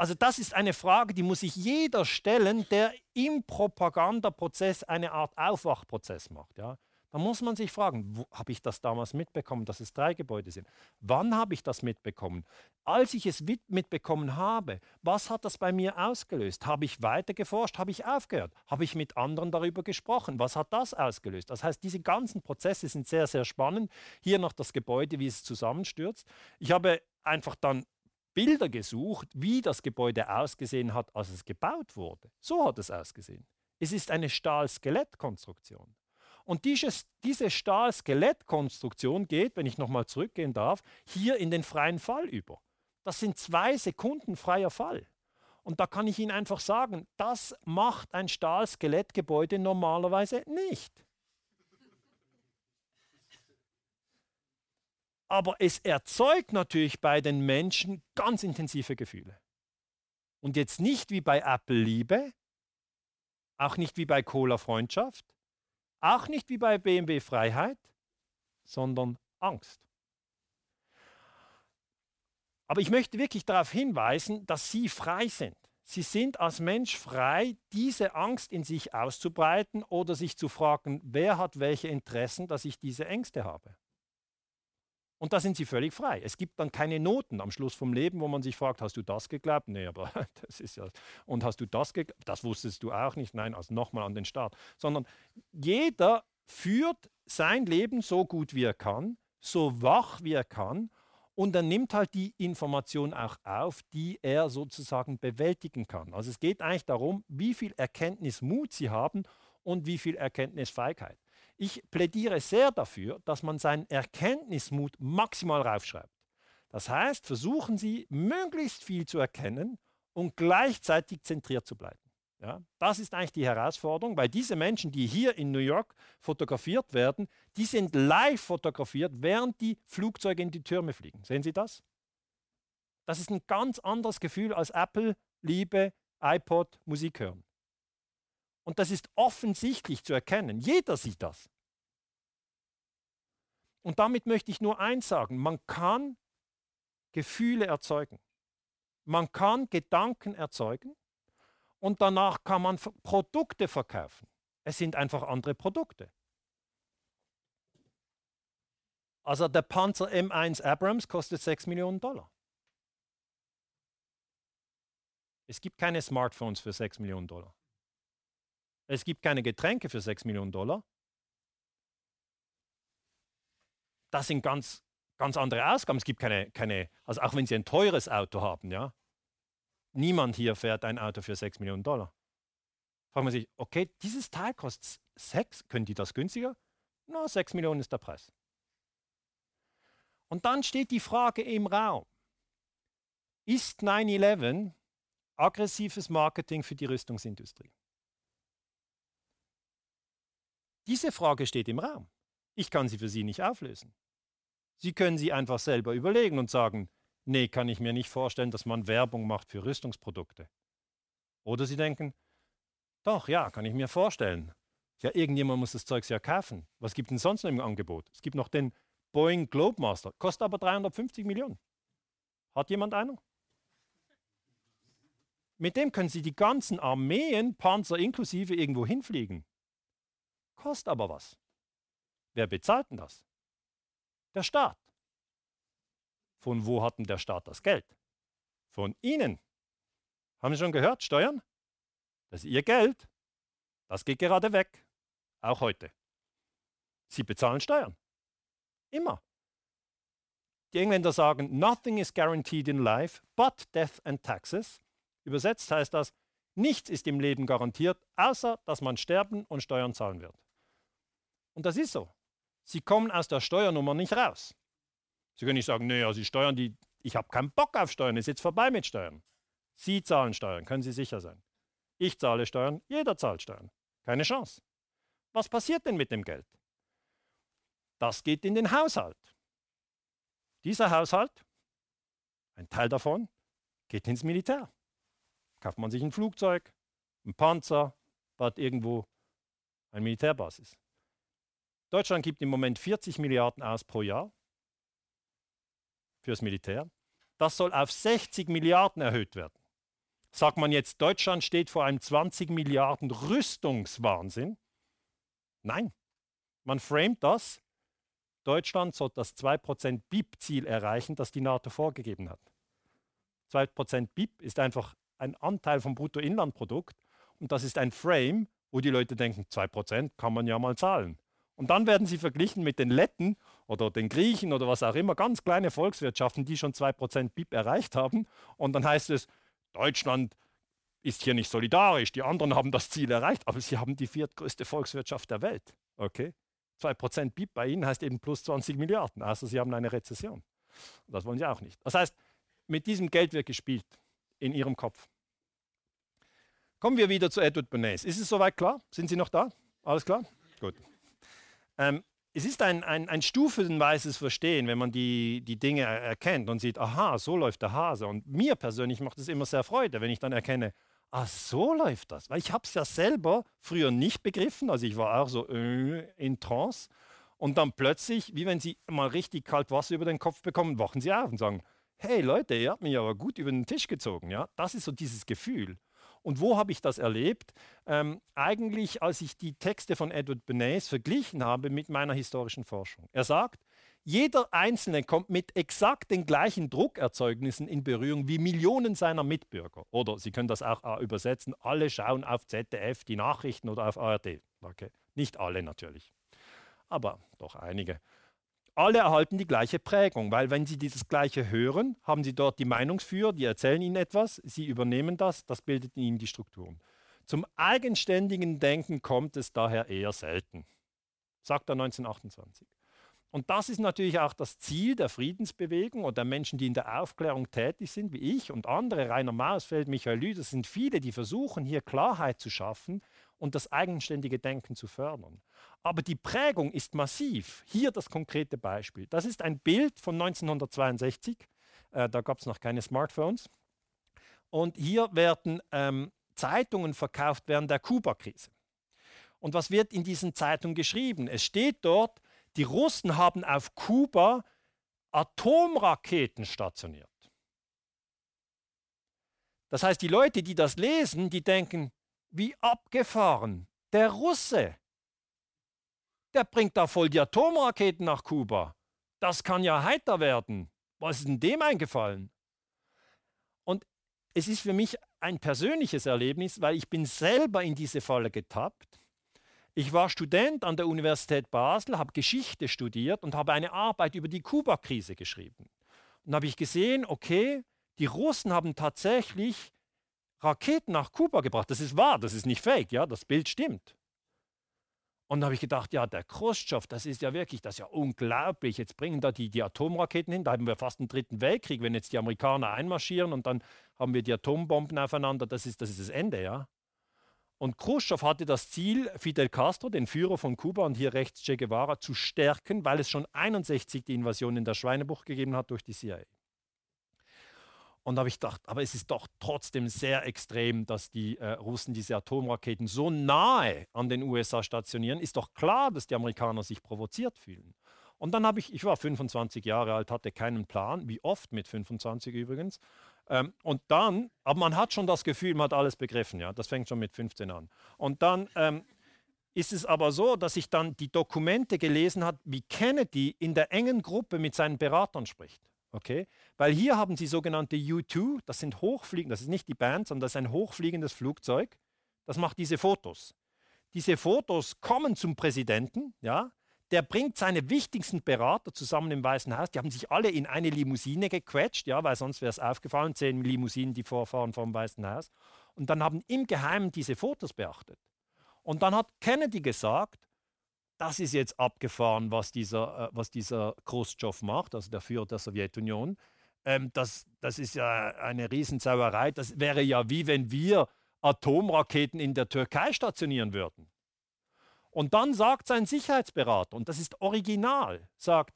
Also das ist eine Frage, die muss sich jeder stellen, der im Propagandaprozess eine Art Aufwachprozess macht. Ja? Da muss man sich fragen, habe ich das damals mitbekommen, dass es drei Gebäude sind? Wann habe ich das mitbekommen? Als ich es mitbekommen habe, was hat das bei mir ausgelöst? Habe ich weiter geforscht? Habe ich aufgehört? Habe ich mit anderen darüber gesprochen? Was hat das ausgelöst? Das heißt, diese ganzen Prozesse sind sehr, sehr spannend. Hier noch das Gebäude, wie es zusammenstürzt. Ich habe einfach dann Bilder gesucht, wie das Gebäude ausgesehen hat, als es gebaut wurde. So hat es ausgesehen. Es ist eine Stahl-Skelett-Konstruktion. Und dieses, diese Stahl-Skelett-Konstruktion geht, wenn ich nochmal zurückgehen darf, hier in den freien Fall über. Das sind zwei Sekunden freier Fall. Und da kann ich Ihnen einfach sagen, das macht ein Stahl-Skelett-Gebäude normalerweise nicht. Aber es erzeugt natürlich bei den Menschen ganz intensive Gefühle. Und jetzt nicht wie bei Apple Liebe, auch nicht wie bei Cola Freundschaft, auch nicht wie bei BMW Freiheit, sondern Angst. Aber ich möchte wirklich darauf hinweisen, dass Sie frei sind. Sie sind als Mensch frei, diese Angst in sich auszubreiten oder sich zu fragen, wer hat welche Interessen, dass ich diese Ängste habe. Und da sind sie völlig frei. Es gibt dann keine Noten am Schluss vom Leben, wo man sich fragt, hast du das geglaubt? Nee, aber (laughs) das ist ja. Und hast du das geglaubt? Das wusstest du auch nicht. Nein, also nochmal an den Start. Sondern jeder führt sein Leben so gut wie er kann, so wach wie er kann. Und er nimmt halt die Information auch auf, die er sozusagen bewältigen kann. Also es geht eigentlich darum, wie viel Erkenntnismut sie haben und wie viel Erkenntnisfeigheit. Ich plädiere sehr dafür, dass man seinen Erkenntnismut maximal raufschreibt. Das heißt, versuchen Sie, möglichst viel zu erkennen und gleichzeitig zentriert zu bleiben. Ja, das ist eigentlich die Herausforderung, weil diese Menschen, die hier in New York fotografiert werden, die sind live fotografiert, während die Flugzeuge in die Türme fliegen. Sehen Sie das? Das ist ein ganz anderes Gefühl als Apple, Liebe, iPod, Musik hören. Und das ist offensichtlich zu erkennen. Jeder sieht das. Und damit möchte ich nur eins sagen, man kann Gefühle erzeugen. Man kann Gedanken erzeugen und danach kann man Produkte verkaufen. Es sind einfach andere Produkte. Also der Panzer M1 Abrams kostet 6 Millionen Dollar. Es gibt keine Smartphones für 6 Millionen Dollar. Es gibt keine Getränke für 6 Millionen Dollar. Das sind ganz, ganz andere Ausgaben. Es gibt keine, keine, also auch wenn Sie ein teures Auto haben, ja, niemand hier fährt ein Auto für 6 Millionen Dollar. Fragt man sich, okay, dieses Teil kostet 6, können die das günstiger? Na, 6 Millionen ist der Preis. Und dann steht die Frage im Raum, ist 9-11 aggressives Marketing für die Rüstungsindustrie? Diese Frage steht im Raum. Ich kann sie für Sie nicht auflösen. Sie können sie einfach selber überlegen und sagen, nee, kann ich mir nicht vorstellen, dass man Werbung macht für Rüstungsprodukte. Oder Sie denken, doch, ja, kann ich mir vorstellen. Ja, irgendjemand muss das Zeug ja kaufen. Was gibt es denn sonst noch im Angebot? Es gibt noch den Boeing Globemaster, kostet aber 350 Millionen. Hat jemand einen? Mit dem können Sie die ganzen Armeen, Panzer inklusive, irgendwo hinfliegen. Kostet aber was. Wer bezahlt denn das? Der Staat. Von wo hat denn der Staat das Geld? Von Ihnen. Haben Sie schon gehört? Steuern? Das ist Ihr Geld. Das geht gerade weg. Auch heute. Sie bezahlen Steuern. Immer. Die Engländer sagen, nothing is guaranteed in life but death and taxes. Übersetzt heißt das, nichts ist im Leben garantiert, außer dass man sterben und Steuern zahlen wird. Und das ist so. Sie kommen aus der Steuernummer nicht raus. Sie können nicht sagen, naja, Sie steuern die, ich habe keinen Bock auf Steuern, ist jetzt vorbei mit Steuern. Sie zahlen Steuern, können Sie sicher sein. Ich zahle Steuern, jeder zahlt Steuern. Keine Chance. Was passiert denn mit dem Geld? Das geht in den Haushalt. Dieser Haushalt, ein Teil davon, geht ins Militär. Kauft man sich ein Flugzeug, ein Panzer, baut irgendwo eine Militärbasis. Deutschland gibt im Moment 40 Milliarden aus pro Jahr fürs Militär. Das soll auf 60 Milliarden erhöht werden. Sagt man jetzt, Deutschland steht vor einem 20 Milliarden Rüstungswahnsinn? Nein. Man framet das. Deutschland soll das 2% BIP-Ziel erreichen, das die NATO vorgegeben hat. 2% BIP ist einfach ein Anteil vom Bruttoinlandprodukt und das ist ein Frame, wo die Leute denken, 2% kann man ja mal zahlen. Und dann werden sie verglichen mit den Letten oder den Griechen oder was auch immer, ganz kleine Volkswirtschaften, die schon 2% BIP erreicht haben. Und dann heißt es, Deutschland ist hier nicht solidarisch, die anderen haben das Ziel erreicht, aber sie haben die viertgrößte Volkswirtschaft der Welt. Okay? 2% BIP bei ihnen heißt eben plus 20 Milliarden, also sie haben eine Rezession. Das wollen sie auch nicht. Das heißt, mit diesem Geld wird gespielt in ihrem Kopf. Kommen wir wieder zu Edward Bernays. Ist es soweit klar? Sind Sie noch da? Alles klar? Gut. Ähm, es ist ein, ein, ein stufenweises Verstehen, wenn man die, die Dinge erkennt und sieht, aha, so läuft der Hase. Und mir persönlich macht es immer sehr Freude, wenn ich dann erkenne, ah, so läuft das. Weil ich habe es ja selber früher nicht begriffen. Also ich war auch so äh, in Trance. Und dann plötzlich, wie wenn Sie mal richtig kalt Wasser über den Kopf bekommen, wachen Sie auf und sagen, hey Leute, ihr habt mich aber gut über den Tisch gezogen. Ja? Das ist so dieses Gefühl. Und wo habe ich das erlebt? Ähm, eigentlich, als ich die Texte von Edward Bernays verglichen habe mit meiner historischen Forschung. Er sagt, jeder Einzelne kommt mit exakt den gleichen Druckerzeugnissen in Berührung wie Millionen seiner Mitbürger. Oder Sie können das auch äh, übersetzen, alle schauen auf ZDF die Nachrichten oder auf ARD. Okay. Nicht alle natürlich, aber doch einige alle erhalten die gleiche Prägung, weil wenn sie dieses Gleiche hören, haben sie dort die Meinungsführer, die erzählen ihnen etwas, sie übernehmen das, das bildet ihnen die Strukturen. Zum eigenständigen Denken kommt es daher eher selten, sagt er 1928. Und das ist natürlich auch das Ziel der Friedensbewegung oder der Menschen, die in der Aufklärung tätig sind, wie ich und andere, Rainer Mausfeld, Michael das sind viele, die versuchen, hier Klarheit zu schaffen und das eigenständige Denken zu fördern. Aber die Prägung ist massiv. Hier das konkrete Beispiel. Das ist ein Bild von 1962. Äh, da gab es noch keine Smartphones. Und hier werden ähm, Zeitungen verkauft während der Kuba-Krise. Und was wird in diesen Zeitungen geschrieben? Es steht dort, die Russen haben auf Kuba Atomraketen stationiert. Das heißt, die Leute, die das lesen, die denken, wie abgefahren. Der Russe der bringt da voll die Atomraketen nach Kuba. Das kann ja heiter werden. Was ist denn dem eingefallen? Und es ist für mich ein persönliches Erlebnis, weil ich bin selber in diese Falle getappt. Ich war Student an der Universität Basel, habe Geschichte studiert und habe eine Arbeit über die Kuba-Krise geschrieben. Und habe ich gesehen, okay, die Russen haben tatsächlich Raketen nach Kuba gebracht. Das ist wahr, das ist nicht fake, ja, das Bild stimmt. Und da habe ich gedacht, ja, der Khrushchev, das ist ja wirklich, das ist ja unglaublich. Jetzt bringen da die, die Atomraketen hin, da haben wir fast einen dritten Weltkrieg, wenn jetzt die Amerikaner einmarschieren und dann haben wir die Atombomben aufeinander, das ist das, ist das Ende, ja. Und Khrushchev hatte das Ziel, Fidel Castro, den Führer von Kuba und hier rechts Che Guevara, zu stärken, weil es schon 61 die Invasion in der Schweinebucht gegeben hat durch die CIA. Und da habe ich gedacht, aber es ist doch trotzdem sehr extrem, dass die äh, Russen diese Atomraketen so nahe an den USA stationieren. Ist doch klar, dass die Amerikaner sich provoziert fühlen. Und dann habe ich, ich war 25 Jahre alt, hatte keinen Plan, wie oft mit 25 übrigens. Ähm, und dann, aber man hat schon das Gefühl, man hat alles begriffen, ja, das fängt schon mit 15 an. Und dann ähm, ist es aber so, dass ich dann die Dokumente gelesen habe, wie Kennedy in der engen Gruppe mit seinen Beratern spricht. Okay? Weil hier haben sie sogenannte U2, das sind Hochfliegen, das ist nicht die Band, sondern das ist ein hochfliegendes Flugzeug, das macht diese Fotos. Diese Fotos kommen zum Präsidenten, ja, der bringt seine wichtigsten Berater zusammen im Weißen Haus. Die haben sich alle in eine Limousine gequetscht, ja, weil sonst wäre es aufgefallen, zehn Limousinen, die vorfahren vom Weißen Haus. Und dann haben im Geheimen diese Fotos beachtet. Und dann hat Kennedy gesagt, das ist jetzt abgefahren, was dieser, äh, was dieser Khrushchev macht, also der Führer der Sowjetunion. Ähm, das, das ist ja eine Riesensauerei. Das wäre ja wie wenn wir Atomraketen in der Türkei stationieren würden. Und dann sagt sein Sicherheitsberater, und das ist original, sagt,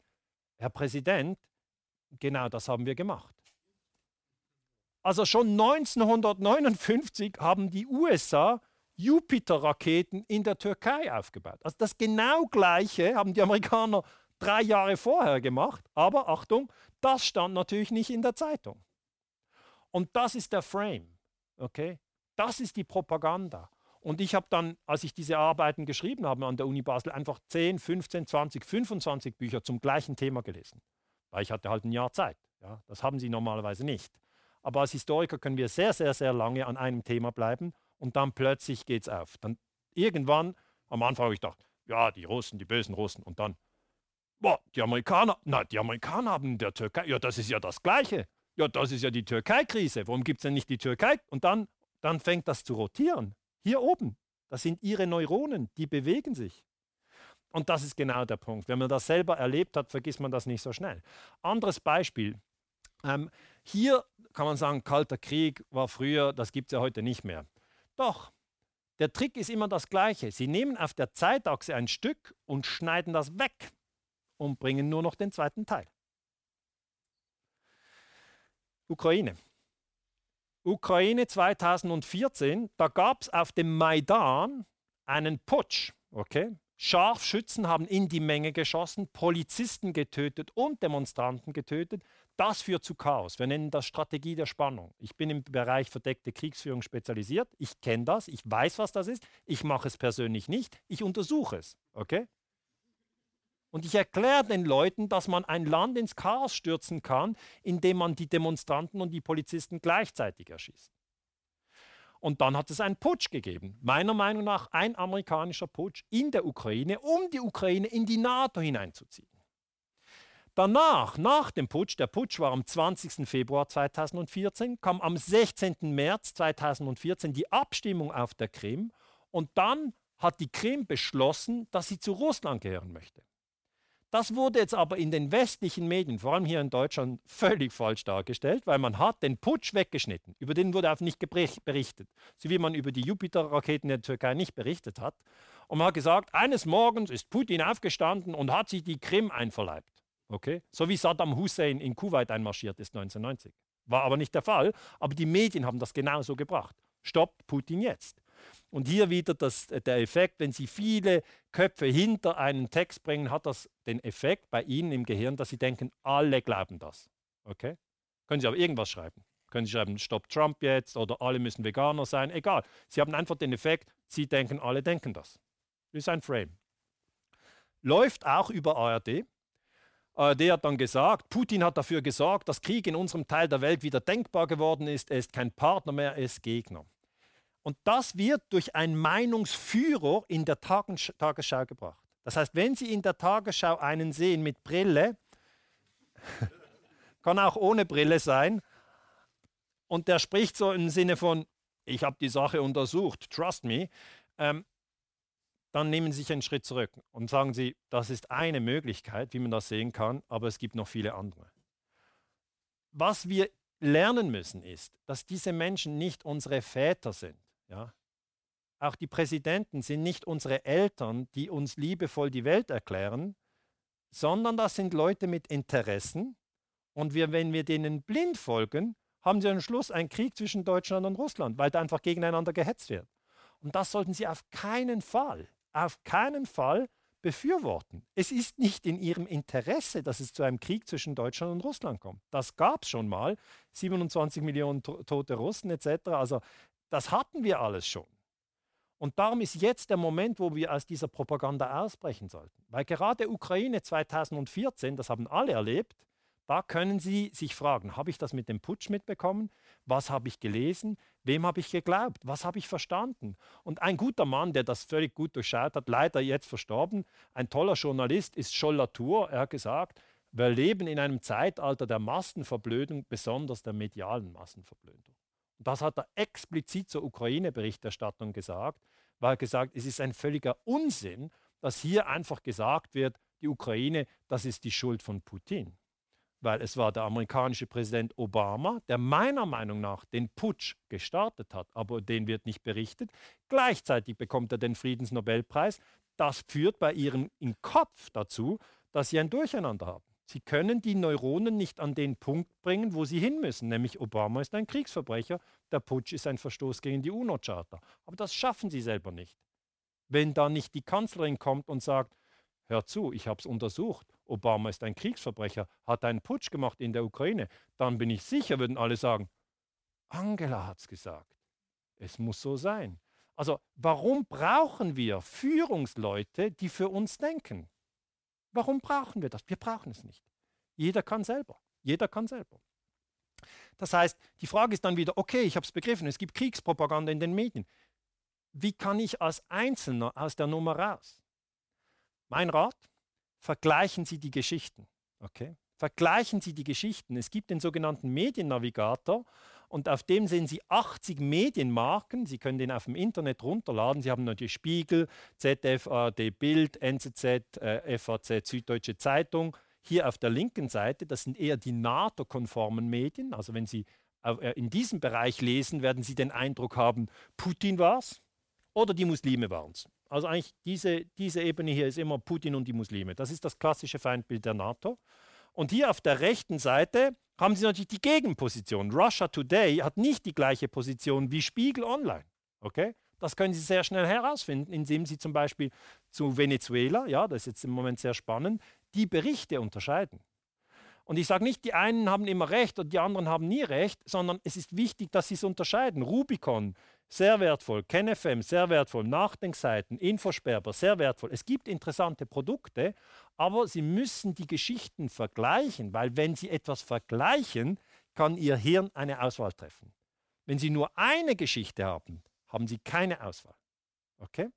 Herr Präsident, genau das haben wir gemacht. Also schon 1959 haben die USA Jupiter-Raketen in der Türkei aufgebaut. Also das genau gleiche haben die Amerikaner drei Jahre vorher gemacht, aber Achtung, das stand natürlich nicht in der Zeitung. Und das ist der Frame, okay? Das ist die Propaganda. Und ich habe dann, als ich diese Arbeiten geschrieben habe an der Uni Basel, einfach 10, 15, 20, 25 Bücher zum gleichen Thema gelesen. Weil ich hatte halt ein Jahr Zeit. Ja? Das haben sie normalerweise nicht. Aber als Historiker können wir sehr, sehr, sehr lange an einem Thema bleiben und dann plötzlich geht es auf. Dann irgendwann, am Anfang habe ich gedacht, ja, die Russen, die bösen Russen. Und dann, boah, die Amerikaner, na, die Amerikaner haben in der Türkei, ja, das ist ja das Gleiche. Ja, das ist ja die Türkei-Krise. Warum gibt es denn nicht die Türkei? Und dann, dann fängt das zu rotieren. Hier oben, das sind ihre Neuronen, die bewegen sich. Und das ist genau der Punkt. Wenn man das selber erlebt hat, vergisst man das nicht so schnell. Anderes Beispiel. Ähm, hier kann man sagen, Kalter Krieg war früher, das gibt es ja heute nicht mehr. Doch, der Trick ist immer das gleiche. Sie nehmen auf der Zeitachse ein Stück und schneiden das weg und bringen nur noch den zweiten Teil. Ukraine. Ukraine 2014, da gab es auf dem Maidan einen Putsch. Okay? Scharfschützen haben in die Menge geschossen, Polizisten getötet und Demonstranten getötet. Das führt zu Chaos. Wir nennen das Strategie der Spannung. Ich bin im Bereich verdeckte Kriegsführung spezialisiert. Ich kenne das. Ich weiß, was das ist. Ich mache es persönlich nicht. Ich untersuche es. Okay? Und ich erkläre den Leuten, dass man ein Land ins Chaos stürzen kann, indem man die Demonstranten und die Polizisten gleichzeitig erschießt. Und dann hat es einen Putsch gegeben. Meiner Meinung nach ein amerikanischer Putsch in der Ukraine, um die Ukraine in die NATO hineinzuziehen. Danach, nach dem Putsch, der Putsch war am 20. Februar 2014, kam am 16. März 2014 die Abstimmung auf der Krim und dann hat die Krim beschlossen, dass sie zu Russland gehören möchte. Das wurde jetzt aber in den westlichen Medien, vor allem hier in Deutschland, völlig falsch dargestellt, weil man hat den Putsch weggeschnitten. Über den wurde auch nicht berichtet, so wie man über die Jupiter-Raketen der Türkei nicht berichtet hat. Und man hat gesagt, eines Morgens ist Putin aufgestanden und hat sich die Krim einverleibt. Okay? So wie Saddam Hussein in Kuwait einmarschiert ist 1990. War aber nicht der Fall, aber die Medien haben das genauso gebracht. Stoppt Putin jetzt. Und hier wieder das, äh, der Effekt, wenn Sie viele Köpfe hinter einen Text bringen, hat das den Effekt bei Ihnen im Gehirn, dass Sie denken, alle glauben das. Okay? Können Sie aber irgendwas schreiben. Können Sie schreiben, Stopp Trump jetzt oder alle müssen Veganer sein, egal. Sie haben einfach den Effekt, Sie denken, alle denken das. Das ist ein Frame. Läuft auch über ARD. ARD hat dann gesagt, Putin hat dafür gesorgt, dass Krieg in unserem Teil der Welt wieder denkbar geworden ist. Er ist kein Partner mehr, er ist Gegner. Und das wird durch einen Meinungsführer in der Tagesschau gebracht. Das heißt, wenn Sie in der Tagesschau einen sehen mit Brille, (laughs) kann auch ohne Brille sein, und der spricht so im Sinne von, ich habe die Sache untersucht, trust me, ähm, dann nehmen Sie sich einen Schritt zurück und sagen Sie, das ist eine Möglichkeit, wie man das sehen kann, aber es gibt noch viele andere. Was wir lernen müssen ist, dass diese Menschen nicht unsere Väter sind. Ja? auch die Präsidenten sind nicht unsere Eltern, die uns liebevoll die Welt erklären, sondern das sind Leute mit Interessen. Und wir, wenn wir denen blind folgen, haben sie am Schluss einen Krieg zwischen Deutschland und Russland, weil da einfach gegeneinander gehetzt wird. Und das sollten sie auf keinen Fall, auf keinen Fall befürworten. Es ist nicht in ihrem Interesse, dass es zu einem Krieg zwischen Deutschland und Russland kommt. Das gab es schon mal, 27 Millionen tote Russen etc. Also das hatten wir alles schon. Und darum ist jetzt der Moment, wo wir aus dieser Propaganda ausbrechen sollten. Weil gerade Ukraine 2014, das haben alle erlebt, da können Sie sich fragen, habe ich das mit dem Putsch mitbekommen? Was habe ich gelesen? Wem habe ich geglaubt? Was habe ich verstanden? Und ein guter Mann, der das völlig gut durchschaut hat, leider jetzt verstorben, ein toller Journalist, ist Scholl Latour. Er hat gesagt, wir leben in einem Zeitalter der Massenverblödung, besonders der medialen Massenverblödung. Und das hat er explizit zur Ukraine-Berichterstattung gesagt, weil er gesagt, es ist ein völliger Unsinn, dass hier einfach gesagt wird, die Ukraine, das ist die Schuld von Putin weil es war der amerikanische Präsident Obama, der meiner Meinung nach den Putsch gestartet hat, aber den wird nicht berichtet. Gleichzeitig bekommt er den Friedensnobelpreis. Das führt bei ihrem im Kopf dazu, dass sie ein Durcheinander haben. Sie können die Neuronen nicht an den Punkt bringen, wo sie hin müssen, nämlich Obama ist ein Kriegsverbrecher, der Putsch ist ein Verstoß gegen die UNO-Charta. Aber das schaffen sie selber nicht. Wenn da nicht die Kanzlerin kommt und sagt, hör zu, ich habe es untersucht, Obama ist ein Kriegsverbrecher, hat einen Putsch gemacht in der Ukraine, dann bin ich sicher, würden alle sagen, Angela hat es gesagt. Es muss so sein. Also warum brauchen wir Führungsleute, die für uns denken? Warum brauchen wir das? Wir brauchen es nicht. Jeder kann selber. Jeder kann selber. Das heißt, die Frage ist dann wieder, okay, ich habe es begriffen, es gibt Kriegspropaganda in den Medien. Wie kann ich als Einzelner aus der Nummer raus? Mein Rat, vergleichen Sie die Geschichten. Okay? Vergleichen Sie die Geschichten. Es gibt den sogenannten Mediennavigator und auf dem sehen Sie 80 Medienmarken. Sie können den auf dem Internet runterladen. Sie haben natürlich Spiegel, ZDF, ARD, Bild, NZZ, äh, FAZ, Süddeutsche Zeitung. Hier auf der linken Seite, das sind eher die NATO-konformen Medien. Also wenn Sie äh, in diesem Bereich lesen, werden Sie den Eindruck haben, Putin war es oder die Muslime waren es. Also eigentlich diese, diese Ebene hier ist immer Putin und die Muslime. Das ist das klassische Feindbild der NATO. Und hier auf der rechten Seite haben Sie natürlich die Gegenposition. Russia Today hat nicht die gleiche Position wie Spiegel Online. Okay? Das können Sie sehr schnell herausfinden, indem Sie zum Beispiel zu Venezuela, ja, das ist jetzt im Moment sehr spannend, die Berichte unterscheiden. Und ich sage nicht, die einen haben immer recht und die anderen haben nie recht, sondern es ist wichtig, dass sie es unterscheiden. Rubicon sehr wertvoll. KenFM, sehr wertvoll. Nachdenkseiten, Infosperber, sehr wertvoll. Es gibt interessante Produkte, aber Sie müssen die Geschichten vergleichen, weil wenn Sie etwas vergleichen, kann Ihr Hirn eine Auswahl treffen. Wenn Sie nur eine Geschichte haben, haben Sie keine Auswahl. Okay?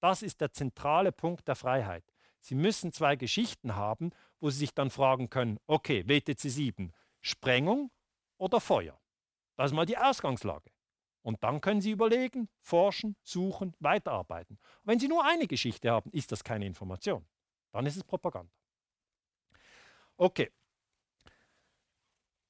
Das ist der zentrale Punkt der Freiheit. Sie müssen zwei Geschichten haben, wo Sie sich dann fragen können, okay, WTC 7, Sprengung oder Feuer? Das ist mal die Ausgangslage. Und dann können Sie überlegen, forschen, suchen, weiterarbeiten. Wenn Sie nur eine Geschichte haben, ist das keine Information. Dann ist es Propaganda. Okay.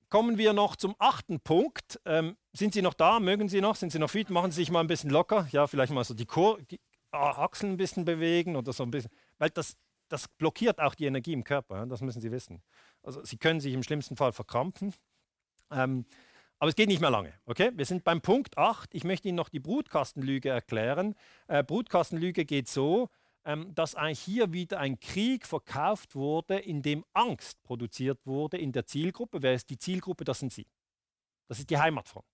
Kommen wir noch zum achten Punkt. Ähm, sind Sie noch da? Mögen Sie noch? Sind Sie noch fit? Machen Sie sich mal ein bisschen locker. Ja, vielleicht mal so die, Kur die Achseln ein bisschen bewegen oder so ein bisschen. Weil das, das blockiert auch die Energie im Körper. Ja? Das müssen Sie wissen. Also Sie können sich im schlimmsten Fall verkrampfen. Ähm, aber es geht nicht mehr lange. Okay? Wir sind beim Punkt 8. Ich möchte Ihnen noch die Brutkastenlüge erklären. Äh, Brutkastenlüge geht so, ähm, dass hier wieder ein Krieg verkauft wurde, in dem Angst produziert wurde in der Zielgruppe. Wer ist die Zielgruppe? Das sind Sie. Das ist die Heimatfront.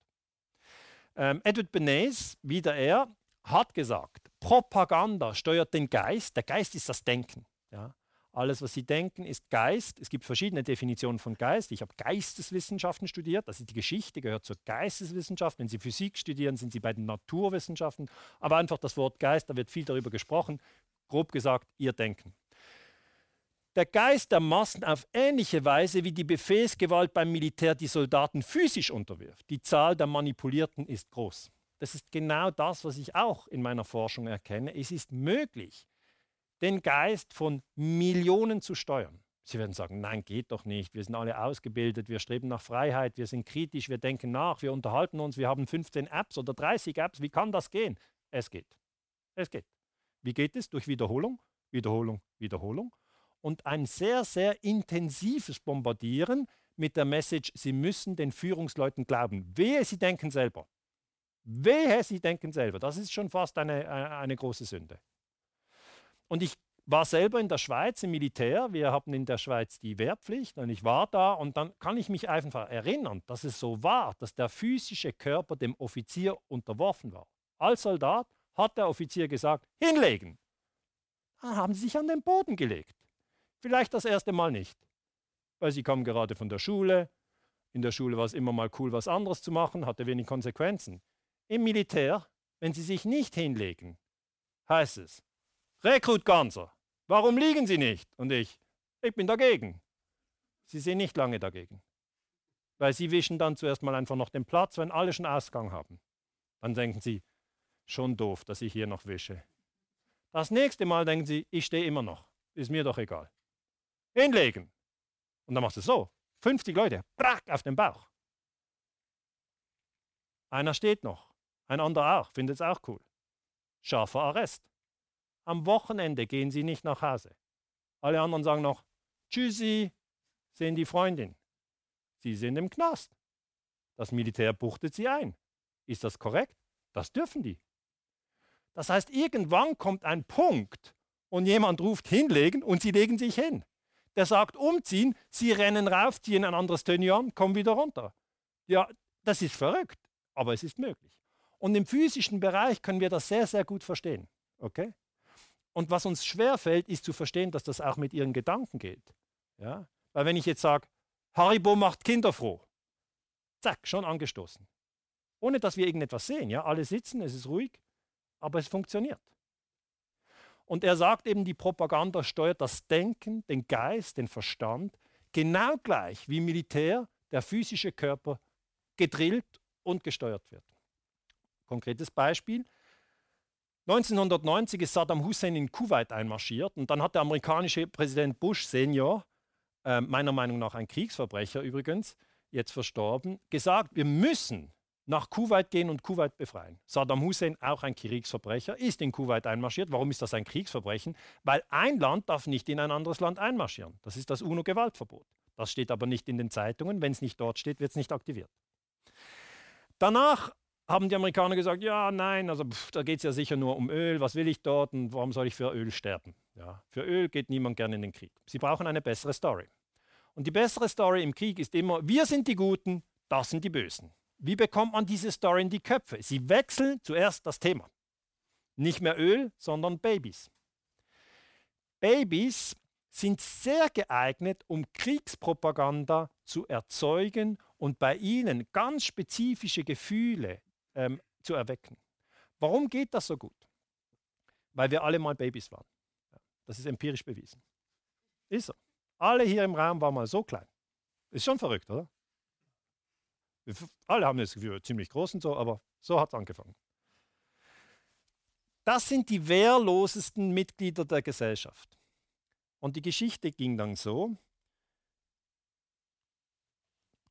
Ähm, Edward Bernays, wieder er, hat gesagt, Propaganda steuert den Geist. Der Geist ist das Denken. Ja? Alles, was Sie denken, ist Geist. Es gibt verschiedene Definitionen von Geist. Ich habe Geisteswissenschaften studiert. Ist die Geschichte, gehört zur Geisteswissenschaft. Wenn Sie Physik studieren, sind Sie bei den Naturwissenschaften. Aber einfach das Wort Geist, da wird viel darüber gesprochen. Grob gesagt, Ihr Denken. Der Geist der Massen auf ähnliche Weise wie die Befehlsgewalt beim Militär die Soldaten physisch unterwirft. Die Zahl der Manipulierten ist groß. Das ist genau das, was ich auch in meiner Forschung erkenne. Es ist möglich, den Geist von Millionen zu steuern. Sie werden sagen, nein, geht doch nicht. Wir sind alle ausgebildet, wir streben nach Freiheit, wir sind kritisch, wir denken nach, wir unterhalten uns, wir haben 15 Apps oder 30 Apps. Wie kann das gehen? Es geht. Es geht. Wie geht es? Durch Wiederholung, Wiederholung, Wiederholung. Und ein sehr, sehr intensives Bombardieren mit der Message, Sie müssen den Führungsleuten glauben. Wehe, Sie denken selber. Wehe, Sie denken selber. Das ist schon fast eine, eine große Sünde. Und ich war selber in der Schweiz im Militär. Wir haben in der Schweiz die Wehrpflicht und ich war da und dann kann ich mich einfach erinnern, dass es so war, dass der physische Körper dem Offizier unterworfen war. Als Soldat hat der Offizier gesagt, hinlegen. Dann haben sie sich an den Boden gelegt. Vielleicht das erste Mal nicht, weil sie kamen gerade von der Schule. In der Schule war es immer mal cool, was anderes zu machen, hatte wenig Konsequenzen. Im Militär, wenn sie sich nicht hinlegen, heißt es, Rekrut Ganser, warum liegen Sie nicht? Und ich, ich bin dagegen. Sie sind nicht lange dagegen. Weil Sie wischen dann zuerst mal einfach noch den Platz, wenn alle schon Ausgang haben. Dann denken Sie, schon doof, dass ich hier noch wische. Das nächste Mal denken Sie, ich stehe immer noch. Ist mir doch egal. Hinlegen. Und dann machst du so. 50 Leute, brack, auf den Bauch. Einer steht noch. Ein anderer auch, findet es auch cool. Scharfer Arrest. Am Wochenende gehen sie nicht nach Hause. Alle anderen sagen noch, Tschüssi, sehen die Freundin. Sie sind im Knast. Das Militär buchtet sie ein. Ist das korrekt? Das dürfen die. Das heißt, irgendwann kommt ein Punkt und jemand ruft hinlegen und sie legen sich hin. Der sagt umziehen, sie rennen rauf, ziehen ein anderes Tenue an, kommen wieder runter. Ja, das ist verrückt, aber es ist möglich. Und im physischen Bereich können wir das sehr, sehr gut verstehen. Okay? Und was uns schwerfällt, ist zu verstehen, dass das auch mit ihren Gedanken geht. Ja? Weil wenn ich jetzt sage, Haribo macht Kinder froh, zack, schon angestoßen. Ohne dass wir irgendetwas sehen. Ja? Alle sitzen, es ist ruhig aber es funktioniert. Und er sagt eben, die Propaganda steuert das Denken, den Geist, den Verstand, genau gleich wie Militär der physische Körper gedrillt und gesteuert wird. Konkretes Beispiel. 1990 ist Saddam Hussein in Kuwait einmarschiert und dann hat der amerikanische Präsident Bush Senior, äh, meiner Meinung nach ein Kriegsverbrecher übrigens, jetzt verstorben, gesagt, wir müssen nach Kuwait gehen und Kuwait befreien. Saddam Hussein, auch ein Kriegsverbrecher, ist in Kuwait einmarschiert. Warum ist das ein Kriegsverbrechen? Weil ein Land darf nicht in ein anderes Land einmarschieren. Das ist das UNO-Gewaltverbot. Das steht aber nicht in den Zeitungen. Wenn es nicht dort steht, wird es nicht aktiviert. Danach haben die Amerikaner gesagt, ja, nein, also pff, da geht es ja sicher nur um Öl. Was will ich dort und warum soll ich für Öl sterben? Ja, für Öl geht niemand gerne in den Krieg. Sie brauchen eine bessere Story. Und die bessere Story im Krieg ist immer, wir sind die Guten, das sind die Bösen. Wie bekommt man diese Story in die Köpfe? Sie wechseln zuerst das Thema. Nicht mehr Öl, sondern Babys. Babys sind sehr geeignet, um Kriegspropaganda zu erzeugen und bei ihnen ganz spezifische Gefühle ähm, zu erwecken. Warum geht das so gut? Weil wir alle mal Babys waren. Das ist empirisch bewiesen. Ist so. Alle hier im Raum waren mal so klein. Ist schon verrückt, oder? Alle haben das Gefühl, ziemlich groß und so, aber so hat es angefangen. Das sind die wehrlosesten Mitglieder der Gesellschaft. Und die Geschichte ging dann so,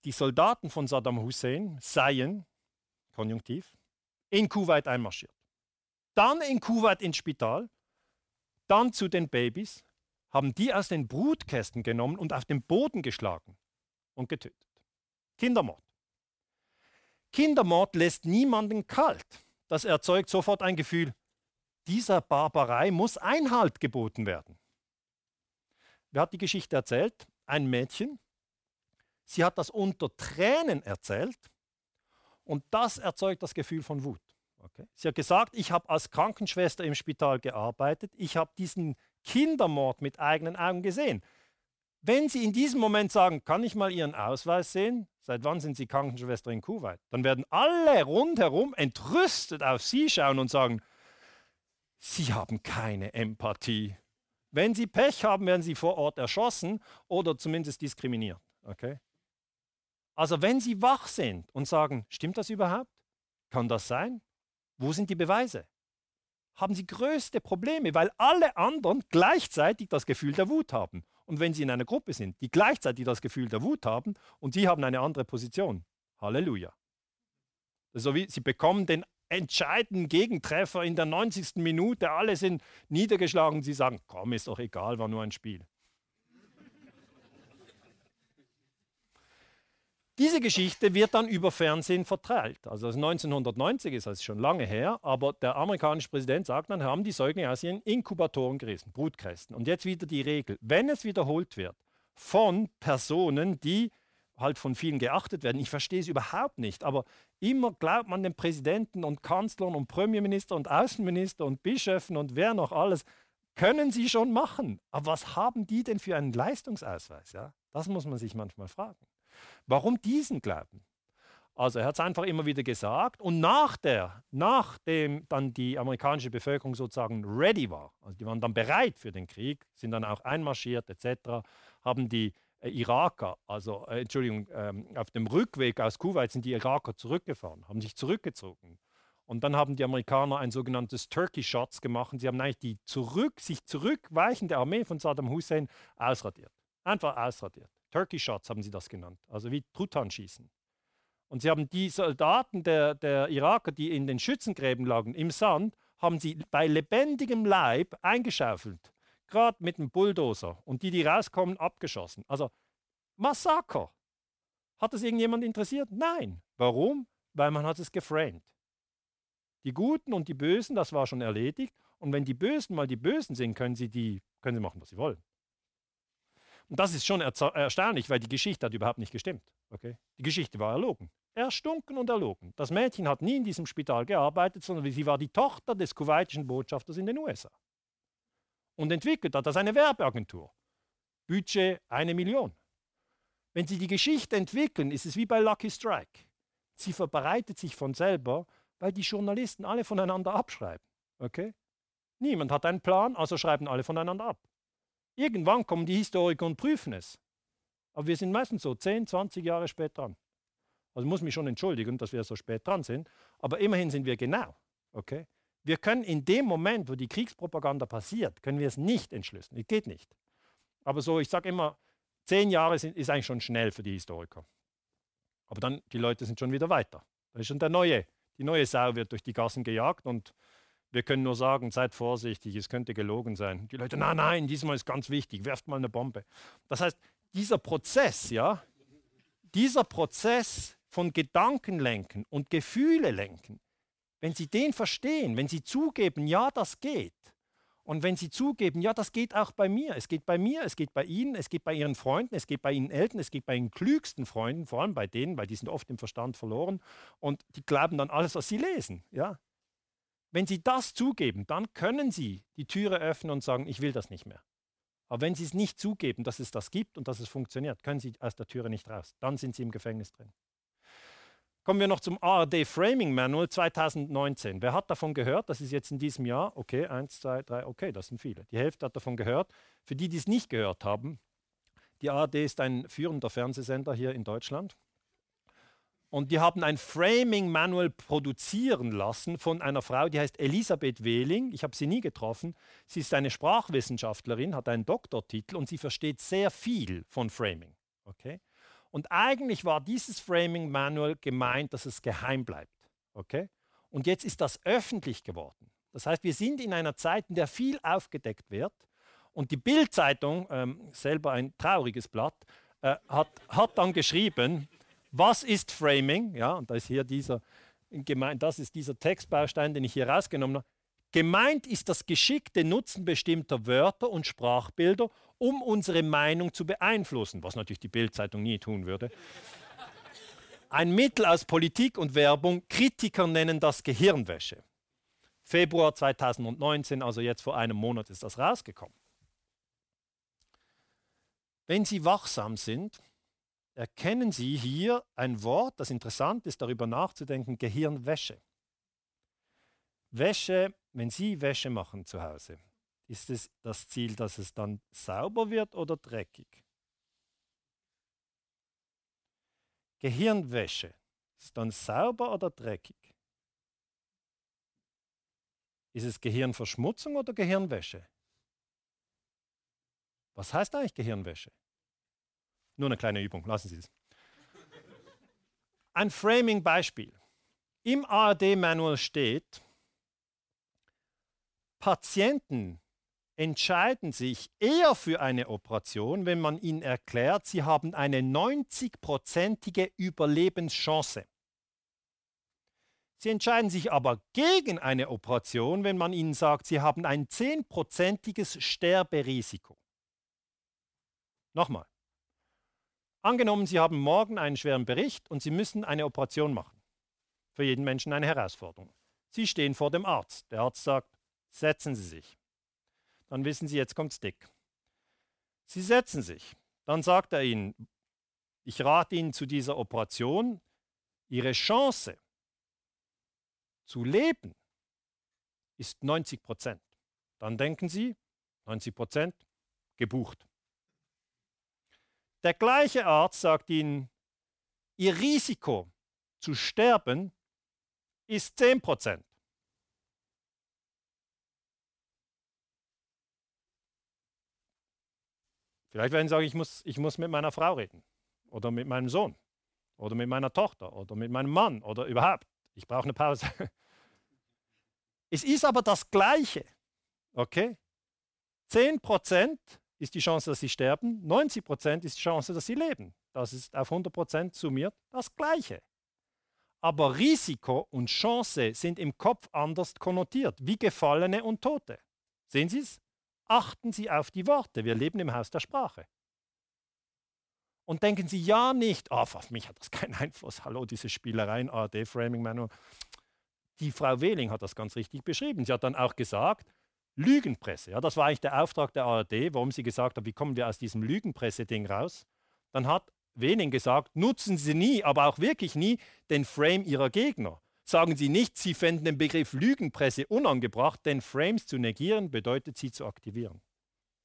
die Soldaten von Saddam Hussein seien, konjunktiv, in Kuwait einmarschiert. Dann in Kuwait ins Spital, dann zu den Babys, haben die aus den Brutkästen genommen und auf den Boden geschlagen und getötet. Kindermord. Kindermord lässt niemanden kalt. Das erzeugt sofort ein Gefühl, dieser Barbarei muss Einhalt geboten werden. Wer hat die Geschichte erzählt? Ein Mädchen. Sie hat das unter Tränen erzählt und das erzeugt das Gefühl von Wut. Okay. Sie hat gesagt, ich habe als Krankenschwester im Spital gearbeitet, ich habe diesen Kindermord mit eigenen Augen gesehen. Wenn Sie in diesem Moment sagen, kann ich mal Ihren Ausweis sehen? Seit wann sind Sie Krankenschwester in Kuwait? Dann werden alle rundherum entrüstet auf Sie schauen und sagen, Sie haben keine Empathie. Wenn Sie Pech haben, werden Sie vor Ort erschossen oder zumindest diskriminiert. Okay? Also wenn Sie wach sind und sagen, stimmt das überhaupt? Kann das sein? Wo sind die Beweise? Haben Sie größte Probleme, weil alle anderen gleichzeitig das Gefühl der Wut haben. Und wenn Sie in einer Gruppe sind, die gleichzeitig das Gefühl der Wut haben und Sie haben eine andere Position, Halleluja. So wie Sie bekommen den entscheidenden Gegentreffer in der 90. Minute, alle sind niedergeschlagen. Sie sagen, komm, ist doch egal, war nur ein Spiel. Diese Geschichte wird dann über Fernsehen verteilt. Also 1990 ist das schon lange her, aber der amerikanische Präsident sagt dann, haben die Säuglinge aus ihren Inkubatoren gerissen, Brutkästen. Und jetzt wieder die Regel, wenn es wiederholt wird von Personen, die halt von vielen geachtet werden, ich verstehe es überhaupt nicht, aber immer glaubt man den Präsidenten und Kanzlern und Premierminister und Außenminister und Bischöfen und wer noch alles, können sie schon machen. Aber was haben die denn für einen Leistungsausweis? Ja? Das muss man sich manchmal fragen. Warum diesen Glauben? Also er hat es einfach immer wieder gesagt und nach der, nachdem dann die amerikanische Bevölkerung sozusagen ready war, also die waren dann bereit für den Krieg, sind dann auch einmarschiert etc., haben die äh, Iraker, also äh, Entschuldigung, ähm, auf dem Rückweg aus Kuwait sind die Iraker zurückgefahren, haben sich zurückgezogen. Und dann haben die Amerikaner ein sogenanntes Turkey Shots gemacht. Sie haben eigentlich die zurück, sich zurückweichende Armee von Saddam Hussein ausradiert. Einfach ausradiert. Turkey Shots haben sie das genannt, also wie Truthahn-Schießen. Und sie haben die Soldaten der, der Iraker, die in den Schützengräben lagen, im Sand, haben sie bei lebendigem Leib eingeschaufelt. Gerade mit dem Bulldozer. Und die, die rauskommen, abgeschossen. Also Massaker. Hat es irgendjemand interessiert? Nein. Warum? Weil man hat es geframed. Die Guten und die Bösen, das war schon erledigt. Und wenn die Bösen mal die Bösen sind, können sie, die, können sie machen, was sie wollen. Und das ist schon erstaunlich, weil die Geschichte hat überhaupt nicht gestimmt. Okay? Die Geschichte war erlogen. Erstunken und erlogen. Das Mädchen hat nie in diesem Spital gearbeitet, sondern sie war die Tochter des kuwaitischen Botschafters in den USA. Und entwickelt hat das eine Werbeagentur. Budget eine Million. Wenn Sie die Geschichte entwickeln, ist es wie bei Lucky Strike. Sie verbreitet sich von selber, weil die Journalisten alle voneinander abschreiben. Okay? Niemand hat einen Plan, also schreiben alle voneinander ab. Irgendwann kommen die Historiker und prüfen es. Aber wir sind meistens so 10, 20 Jahre spät dran. Also muss mich schon entschuldigen, dass wir so spät dran sind, aber immerhin sind wir genau. Okay? Wir können in dem Moment, wo die Kriegspropaganda passiert, können wir es nicht entschlüsseln. Es geht nicht. Aber so, ich sage immer, zehn Jahre sind, ist eigentlich schon schnell für die Historiker. Aber dann, die Leute sind schon wieder weiter. Da ist schon der neue, die neue Sau wird durch die Gassen gejagt und wir können nur sagen, seid vorsichtig, es könnte gelogen sein. Die Leute, nein, nein, diesmal ist ganz wichtig, werft mal eine Bombe. Das heißt, dieser Prozess, ja, dieser Prozess von Gedankenlenken und Gefühle lenken, wenn Sie den verstehen, wenn Sie zugeben, ja, das geht, und wenn Sie zugeben, ja, das geht auch bei mir, es geht bei mir, es geht bei Ihnen, es geht bei Ihren Freunden, es geht bei Ihren Eltern, es geht bei Ihren klügsten Freunden, vor allem bei denen, weil die sind oft im Verstand verloren und die glauben dann alles, was sie lesen. Ja? Wenn Sie das zugeben, dann können Sie die Türe öffnen und sagen, ich will das nicht mehr. Aber wenn Sie es nicht zugeben, dass es das gibt und dass es funktioniert, können Sie aus der Türe nicht raus. Dann sind Sie im Gefängnis drin. Kommen wir noch zum ARD Framing Manual 2019. Wer hat davon gehört? Das ist jetzt in diesem Jahr. Okay, eins, zwei, drei, okay, das sind viele. Die Hälfte hat davon gehört. Für die, die es nicht gehört haben, die ARD ist ein führender Fernsehsender hier in Deutschland. Und die haben ein Framing Manual produzieren lassen von einer Frau, die heißt Elisabeth Wehling. Ich habe sie nie getroffen. Sie ist eine Sprachwissenschaftlerin, hat einen Doktortitel und sie versteht sehr viel von Framing. Okay? Und eigentlich war dieses Framing Manual gemeint, dass es geheim bleibt. Okay? Und jetzt ist das öffentlich geworden. Das heißt, wir sind in einer Zeit, in der viel aufgedeckt wird. Und die Bild-Zeitung, ähm, selber ein trauriges Blatt, äh, hat, hat dann geschrieben, was ist Framing? Ja, und da ist hier dieser, das ist dieser Textbaustein, den ich hier rausgenommen habe. Gemeint ist das geschickte Nutzen bestimmter Wörter und Sprachbilder, um unsere Meinung zu beeinflussen, was natürlich die Bildzeitung nie tun würde. Ein Mittel aus Politik und Werbung, Kritiker nennen das Gehirnwäsche. Februar 2019, also jetzt vor einem Monat ist das rausgekommen. Wenn Sie wachsam sind, erkennen Sie hier ein Wort, das interessant ist, darüber nachzudenken, Gehirnwäsche. Wäsche, wenn Sie Wäsche machen zu Hause, ist es das Ziel, dass es dann sauber wird oder dreckig? Gehirnwäsche, ist dann sauber oder dreckig? Ist es Gehirnverschmutzung oder Gehirnwäsche? Was heißt eigentlich Gehirnwäsche? Nur eine kleine Übung, lassen Sie es. Ein Framing-Beispiel. Im ARD-Manual steht, Patienten entscheiden sich eher für eine Operation, wenn man ihnen erklärt, sie haben eine 90-prozentige Überlebenschance. Sie entscheiden sich aber gegen eine Operation, wenn man ihnen sagt, sie haben ein 10-prozentiges Sterberisiko. Nochmal. Angenommen, Sie haben morgen einen schweren Bericht und Sie müssen eine Operation machen. Für jeden Menschen eine Herausforderung. Sie stehen vor dem Arzt. Der Arzt sagt, setzen Sie sich dann wissen Sie, jetzt kommt's dick. Sie setzen sich. Dann sagt er Ihnen, ich rate Ihnen zu dieser Operation, Ihre Chance zu leben ist 90 Prozent. Dann denken Sie, 90 Prozent gebucht. Der gleiche Arzt sagt Ihnen, Ihr Risiko zu sterben ist 10 Prozent. Vielleicht werden sie sagen, ich muss, ich muss mit meiner Frau reden oder mit meinem Sohn oder mit meiner Tochter oder mit meinem Mann oder überhaupt. Ich brauche eine Pause. (laughs) Es ist aber das Gleiche. Okay? 10% ist die Chance, dass sie sterben, 90% ist die Chance, dass sie leben. Das ist auf 100% summiert das Gleiche. Aber Risiko und Chance sind im Kopf anders konnotiert, wie Gefallene und Tote. Sehen Sie es? Achten Sie auf die Worte. Wir leben im Haus der Sprache. Und denken Sie ja nicht, oh, auf mich hat das (laughs) keinen Einfluss. Hallo, diese Spielereien, ARD-Framing Manual. Die Frau Wehling hat das ganz richtig beschrieben. Sie hat dann auch gesagt, Lügenpresse. Ja, das war eigentlich der Auftrag der ARD, warum sie gesagt hat, wie kommen wir aus diesem Lügenpresse-Ding raus. Dann hat Wehling gesagt, nutzen Sie nie, aber auch wirklich nie den Frame Ihrer Gegner. Sagen Sie nicht, Sie fänden den Begriff Lügenpresse unangebracht, denn Frames zu negieren bedeutet, sie zu aktivieren.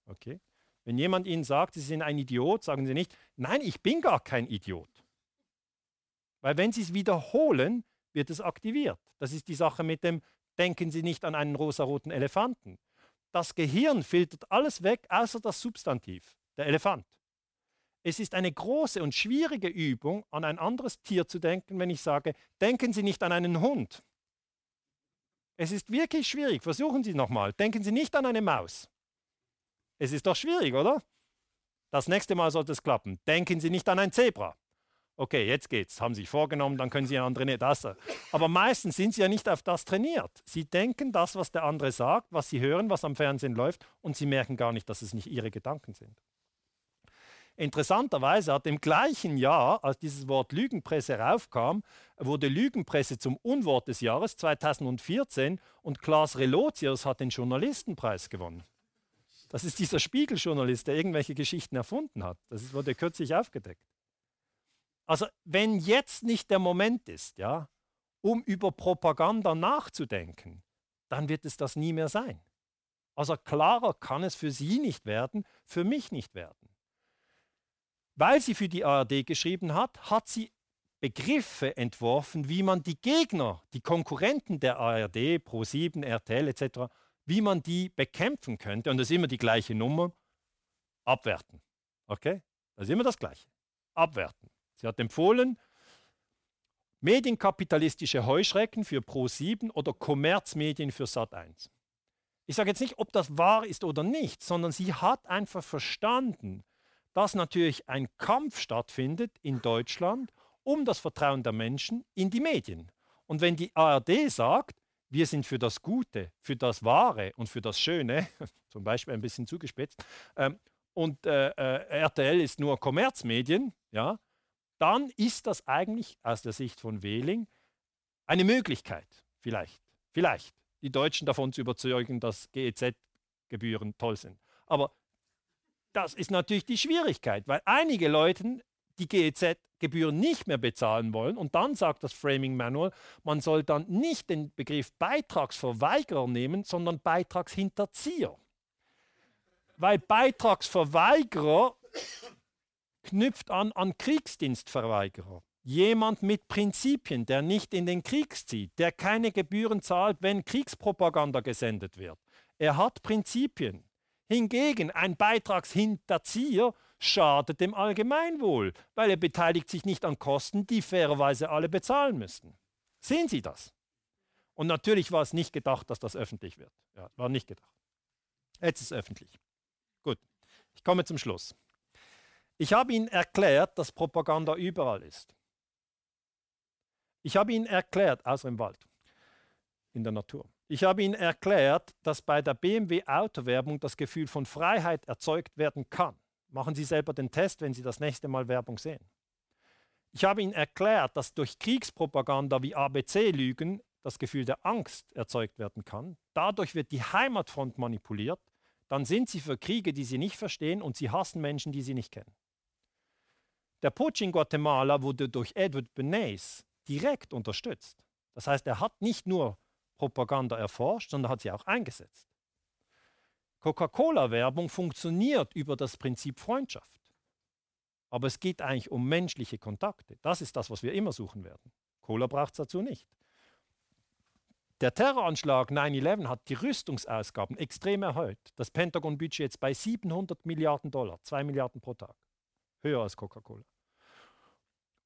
Okay? Wenn jemand Ihnen sagt, Sie sind ein Idiot, sagen Sie nicht, nein, ich bin gar kein Idiot. Weil wenn Sie es wiederholen, wird es aktiviert. Das ist die Sache mit dem, denken Sie nicht an einen rosaroten Elefanten. Das Gehirn filtert alles weg, außer das Substantiv, der Elefant. Es ist eine große und schwierige Übung, an ein anderes Tier zu denken, wenn ich sage, denken Sie nicht an einen Hund. Es ist wirklich schwierig. Versuchen Sie nochmal. Denken Sie nicht an eine Maus. Es ist doch schwierig, oder? Das nächste Mal sollte es klappen. Denken Sie nicht an ein Zebra. Okay, jetzt geht's. Haben Sie sich vorgenommen, dann können Sie ein andere das. Aber meistens sind Sie ja nicht auf das trainiert. Sie denken das, was der andere sagt, was Sie hören, was am Fernsehen läuft, und Sie merken gar nicht, dass es nicht Ihre Gedanken sind. Interessanterweise hat im gleichen Jahr, als dieses Wort Lügenpresse raufkam, wurde Lügenpresse zum Unwort des Jahres 2014 und Klaas Relotius hat den Journalistenpreis gewonnen. Das ist dieser Spiegeljournalist, der irgendwelche Geschichten erfunden hat. Das wurde kürzlich aufgedeckt. Also wenn jetzt nicht der Moment ist, ja, um über Propaganda nachzudenken, dann wird es das nie mehr sein. Also klarer kann es für Sie nicht werden, für mich nicht werden. Weil sie für die ARD geschrieben hat, hat sie Begriffe entworfen, wie man die Gegner, die Konkurrenten der ARD, Pro7, RTL etc., wie man die bekämpfen könnte. Und das ist immer die gleiche Nummer. Abwerten. Okay? Das ist immer das Gleiche. Abwerten. Sie hat empfohlen, medienkapitalistische Heuschrecken für Pro7 oder Kommerzmedien für Sat1. Ich sage jetzt nicht, ob das wahr ist oder nicht, sondern sie hat einfach verstanden, dass natürlich ein Kampf stattfindet in Deutschland um das Vertrauen der Menschen in die Medien. Und wenn die ARD sagt, wir sind für das Gute, für das Wahre und für das Schöne, (laughs) zum Beispiel ein bisschen zugespitzt, ähm, und äh, äh, RTL ist nur Kommerzmedien, ja, dann ist das eigentlich aus der Sicht von Wehling eine Möglichkeit, vielleicht, vielleicht, die Deutschen davon zu überzeugen, dass GEZ-Gebühren toll sind. Aber das ist natürlich die Schwierigkeit, weil einige Leute die GEZ-Gebühren nicht mehr bezahlen wollen. Und dann sagt das Framing Manual, man soll dann nicht den Begriff Beitragsverweigerer nehmen, sondern Beitragshinterzieher. Weil Beitragsverweigerer knüpft an an Kriegsdienstverweigerer. Jemand mit Prinzipien, der nicht in den Krieg zieht, der keine Gebühren zahlt, wenn Kriegspropaganda gesendet wird. Er hat Prinzipien. Hingegen ein Beitragshinterzieher schadet dem Allgemeinwohl, weil er beteiligt sich nicht an Kosten, die fairerweise alle bezahlen müssten. Sehen Sie das? Und natürlich war es nicht gedacht, dass das öffentlich wird. Ja, war nicht gedacht. Jetzt ist es öffentlich. Gut, ich komme zum Schluss. Ich habe Ihnen erklärt, dass Propaganda überall ist. Ich habe Ihnen erklärt, außer im Wald, in der Natur. Ich habe Ihnen erklärt, dass bei der BMW Autowerbung das Gefühl von Freiheit erzeugt werden kann. Machen Sie selber den Test, wenn Sie das nächste Mal Werbung sehen. Ich habe Ihnen erklärt, dass durch Kriegspropaganda wie ABC-Lügen das Gefühl der Angst erzeugt werden kann. Dadurch wird die Heimatfront manipuliert. Dann sind Sie für Kriege, die Sie nicht verstehen und Sie hassen Menschen, die Sie nicht kennen. Der Putsch in Guatemala wurde durch Edward Bernays direkt unterstützt. Das heißt, er hat nicht nur Propaganda erforscht, sondern hat sie auch eingesetzt. Coca-Cola-Werbung funktioniert über das Prinzip Freundschaft. Aber es geht eigentlich um menschliche Kontakte. Das ist das, was wir immer suchen werden. Cola braucht es dazu nicht. Der Terroranschlag 9-11 hat die Rüstungsausgaben extrem erhöht. Das Pentagon-Budget jetzt bei 700 Milliarden Dollar, 2 Milliarden pro Tag. Höher als Coca-Cola.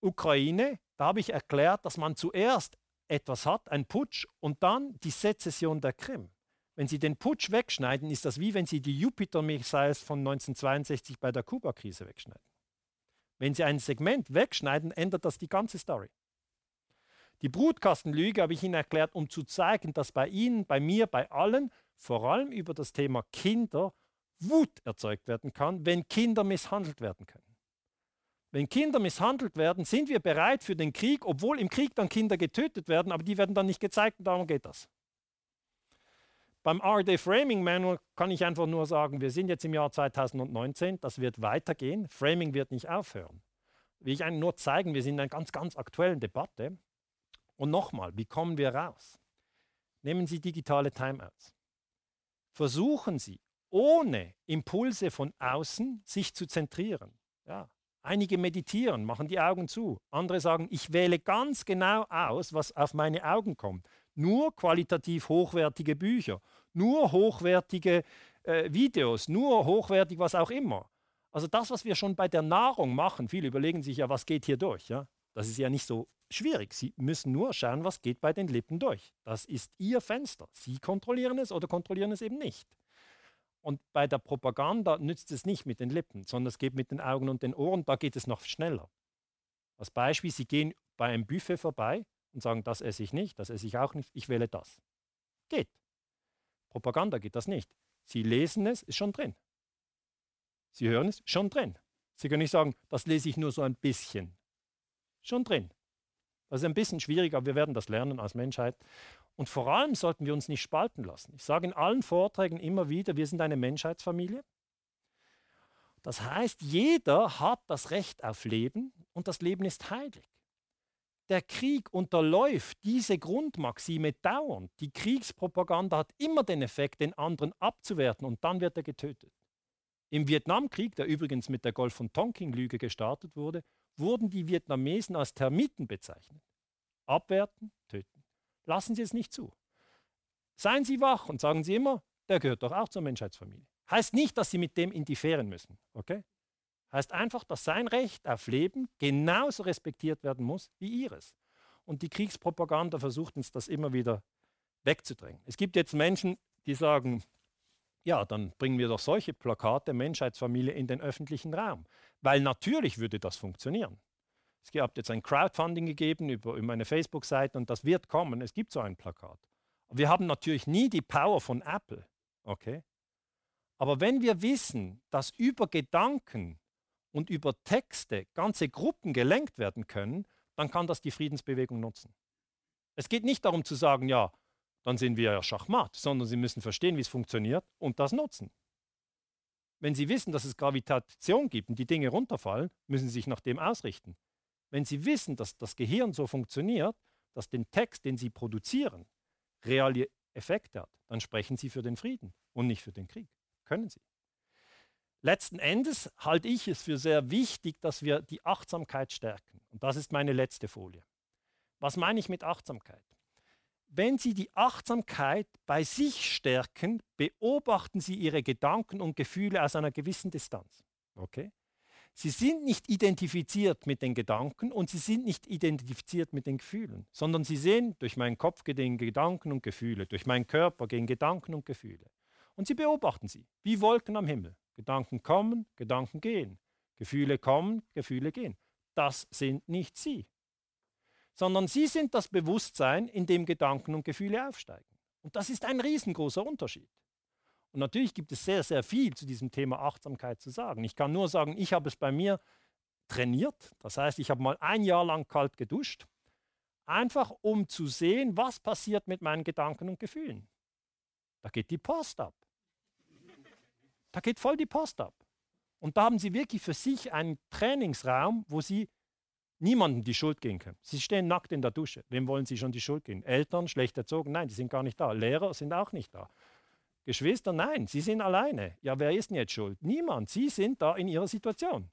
Ukraine, da habe ich erklärt, dass man zuerst etwas hat, ein Putsch, und dann die Sezession der Krim. Wenn Sie den Putsch wegschneiden, ist das wie wenn Sie die Jupiter-Missiles von 1962 bei der Kuba-Krise wegschneiden. Wenn Sie ein Segment wegschneiden, ändert das die ganze Story. Die Brutkastenlüge habe ich Ihnen erklärt, um zu zeigen, dass bei Ihnen, bei mir, bei allen, vor allem über das Thema Kinder, Wut erzeugt werden kann, wenn Kinder misshandelt werden können. Wenn Kinder misshandelt werden, sind wir bereit für den Krieg, obwohl im Krieg dann Kinder getötet werden, aber die werden dann nicht gezeigt und darum geht das. Beim RD Framing Manual kann ich einfach nur sagen, wir sind jetzt im Jahr 2019, das wird weitergehen, Framing wird nicht aufhören. Will ich Ihnen nur zeigen, wir sind in einer ganz, ganz aktuellen Debatte. Und nochmal, wie kommen wir raus? Nehmen Sie digitale Timeouts. Versuchen Sie, ohne Impulse von außen sich zu zentrieren. Ja, Einige meditieren, machen die Augen zu. Andere sagen, ich wähle ganz genau aus, was auf meine Augen kommt. Nur qualitativ hochwertige Bücher, nur hochwertige äh, Videos, nur hochwertig was auch immer. Also das, was wir schon bei der Nahrung machen, viele überlegen sich ja, was geht hier durch. Ja? Das ist ja nicht so schwierig. Sie müssen nur schauen, was geht bei den Lippen durch. Das ist Ihr Fenster. Sie kontrollieren es oder kontrollieren es eben nicht. Und bei der Propaganda nützt es nicht mit den Lippen, sondern es geht mit den Augen und den Ohren, da geht es noch schneller. Als Beispiel, Sie gehen bei einem Buffet vorbei und sagen, das esse ich nicht, das esse ich auch nicht, ich wähle das. Geht. Propaganda geht das nicht. Sie lesen es, ist schon drin. Sie hören es, schon drin. Sie können nicht sagen, das lese ich nur so ein bisschen. Schon drin. Das ist ein bisschen schwierig, aber wir werden das lernen als Menschheit. Und vor allem sollten wir uns nicht spalten lassen. Ich sage in allen Vorträgen immer wieder, wir sind eine Menschheitsfamilie. Das heißt, jeder hat das Recht auf Leben und das Leben ist heilig. Der Krieg unterläuft diese Grundmaxime dauernd. Die Kriegspropaganda hat immer den Effekt, den anderen abzuwerten und dann wird er getötet. Im Vietnamkrieg, der übrigens mit der Golf von Tonkin-Lüge gestartet wurde, wurden die Vietnamesen als Termiten bezeichnet. Abwerten, töten. Lassen Sie es nicht zu. Seien Sie wach und sagen Sie immer, der gehört doch auch zur Menschheitsfamilie. Heißt nicht, dass Sie mit dem in die Fähren müssen. Okay? Heißt einfach, dass sein Recht auf Leben genauso respektiert werden muss wie Ihres. Und die Kriegspropaganda versucht uns das immer wieder wegzudrängen. Es gibt jetzt Menschen, die sagen, ja, dann bringen wir doch solche Plakate Menschheitsfamilie in den öffentlichen Raum. Weil natürlich würde das funktionieren. Es hat jetzt ein Crowdfunding gegeben über, über meine Facebook-Seite und das wird kommen. Es gibt so ein Plakat. Wir haben natürlich nie die Power von Apple. Okay? Aber wenn wir wissen, dass über Gedanken und über Texte ganze Gruppen gelenkt werden können, dann kann das die Friedensbewegung nutzen. Es geht nicht darum zu sagen, ja, dann sind wir ja Schachmatt, sondern Sie müssen verstehen, wie es funktioniert und das nutzen. Wenn Sie wissen, dass es Gravitation gibt und die Dinge runterfallen, müssen Sie sich nach dem ausrichten. Wenn Sie wissen, dass das Gehirn so funktioniert, dass den Text, den Sie produzieren, reale Effekte hat, dann sprechen Sie für den Frieden und nicht für den Krieg. Können Sie. Letzten Endes halte ich es für sehr wichtig, dass wir die Achtsamkeit stärken. Und das ist meine letzte Folie. Was meine ich mit Achtsamkeit? Wenn Sie die Achtsamkeit bei sich stärken, beobachten Sie Ihre Gedanken und Gefühle aus einer gewissen Distanz. Okay? Sie sind nicht identifiziert mit den Gedanken und sie sind nicht identifiziert mit den Gefühlen, sondern sie sehen, durch meinen Kopf gehen Gedanken und Gefühle, durch meinen Körper gehen Gedanken und Gefühle. Und sie beobachten sie, wie Wolken am Himmel. Gedanken kommen, Gedanken gehen. Gefühle kommen, Gefühle gehen. Das sind nicht sie, sondern sie sind das Bewusstsein, in dem Gedanken und Gefühle aufsteigen. Und das ist ein riesengroßer Unterschied. Und natürlich gibt es sehr, sehr viel zu diesem Thema Achtsamkeit zu sagen. Ich kann nur sagen, ich habe es bei mir trainiert. Das heißt, ich habe mal ein Jahr lang kalt geduscht, einfach um zu sehen, was passiert mit meinen Gedanken und Gefühlen. Da geht die Post ab. Da geht voll die Post ab. Und da haben sie wirklich für sich einen Trainingsraum, wo sie niemandem die Schuld geben können. Sie stehen nackt in der Dusche. Wem wollen sie schon die Schuld geben? Eltern, schlecht erzogen? Nein, die sind gar nicht da. Lehrer sind auch nicht da. Geschwister, nein, sie sind alleine. Ja, wer ist denn jetzt schuld? Niemand. Sie sind da in ihrer Situation.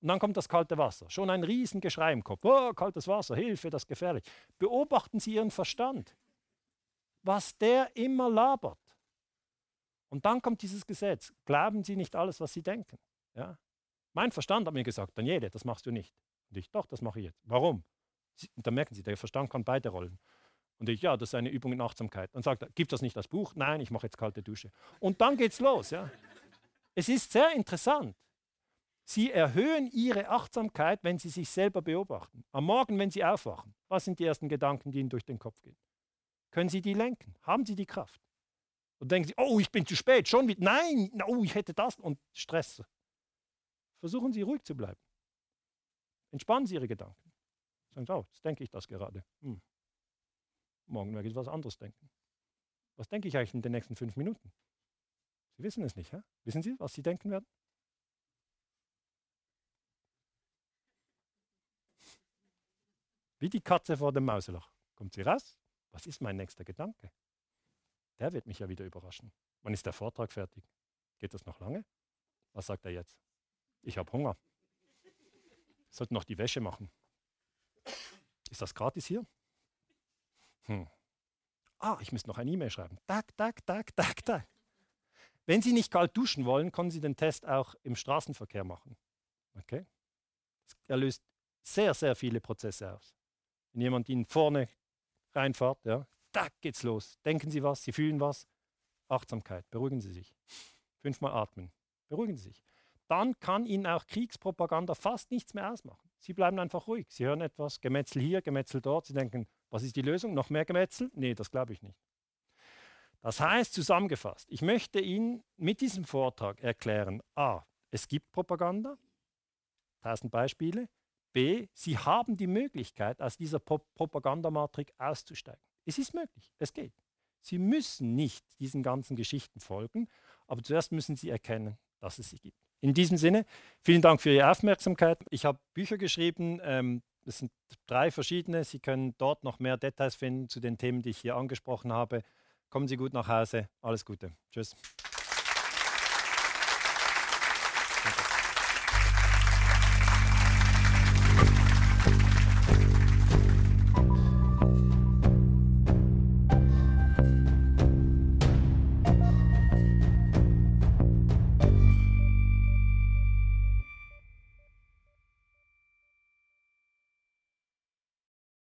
Und dann kommt das kalte Wasser. Schon ein Riesengeschrei im Kopf. Oh, kaltes Wasser, Hilfe, das ist gefährlich. Beobachten Sie Ihren Verstand. Was der immer labert. Und dann kommt dieses Gesetz. Glauben Sie nicht alles, was Sie denken. Ja? Mein Verstand hat mir gesagt, Daniele, das machst du nicht. Und ich, doch, das mache ich jetzt. Warum? Sie, und dann merken Sie, der Verstand kann beide Rollen. Und ich, ja, das ist eine Übung in Achtsamkeit. Dann sagt er, gibt das nicht als Buch? Nein, ich mache jetzt kalte Dusche. Und dann geht's los. Ja. Es ist sehr interessant. Sie erhöhen ihre Achtsamkeit, wenn sie sich selber beobachten. Am Morgen, wenn sie aufwachen, was sind die ersten Gedanken, die ihnen durch den Kopf gehen? Können Sie die lenken? Haben Sie die Kraft? Und denken Sie, oh, ich bin zu spät, schon wieder. Nein, oh, ich hätte das und Stress. Versuchen Sie ruhig zu bleiben. Entspannen Sie Ihre Gedanken. Sagen Sie, oh, jetzt denke ich das gerade. Hm. Morgen werde ich was anderes denken. Was denke ich eigentlich in den nächsten fünf Minuten? Sie wissen es nicht. Hä? Wissen Sie, was Sie denken werden? Wie die Katze vor dem Mauseloch. Kommt sie raus? Was ist mein nächster Gedanke? Der wird mich ja wieder überraschen. Wann ist der Vortrag fertig? Geht das noch lange? Was sagt er jetzt? Ich habe Hunger. Ich sollte noch die Wäsche machen. Ist das gratis hier? Hm. Ah, ich muss noch eine E-Mail schreiben. Tak, tak, tak, tak, tak. Wenn Sie nicht kalt duschen wollen, können Sie den Test auch im Straßenverkehr machen. Okay? Er löst sehr, sehr viele Prozesse aus. Wenn jemand Ihnen vorne reinfährt, ja, tak geht's los. Denken Sie was, Sie fühlen was. Achtsamkeit, beruhigen Sie sich. Fünfmal atmen, beruhigen Sie sich. Dann kann Ihnen auch Kriegspropaganda fast nichts mehr ausmachen. Sie bleiben einfach ruhig. Sie hören etwas, Gemetzel hier, Gemetzel dort. Sie denken, was ist die Lösung? Noch mehr Gemetzel? Nee, das glaube ich nicht. Das heißt zusammengefasst, ich möchte Ihnen mit diesem Vortrag erklären, a, es gibt Propaganda, tausend Beispiele, b, Sie haben die Möglichkeit, aus dieser Pro Propagandamatrix auszusteigen. Es ist möglich, es geht. Sie müssen nicht diesen ganzen Geschichten folgen, aber zuerst müssen Sie erkennen, dass es sie gibt. In diesem Sinne, vielen Dank für Ihre Aufmerksamkeit. Ich habe Bücher geschrieben, ähm, es sind drei verschiedene. Sie können dort noch mehr Details finden zu den Themen, die ich hier angesprochen habe. Kommen Sie gut nach Hause. Alles Gute. Tschüss.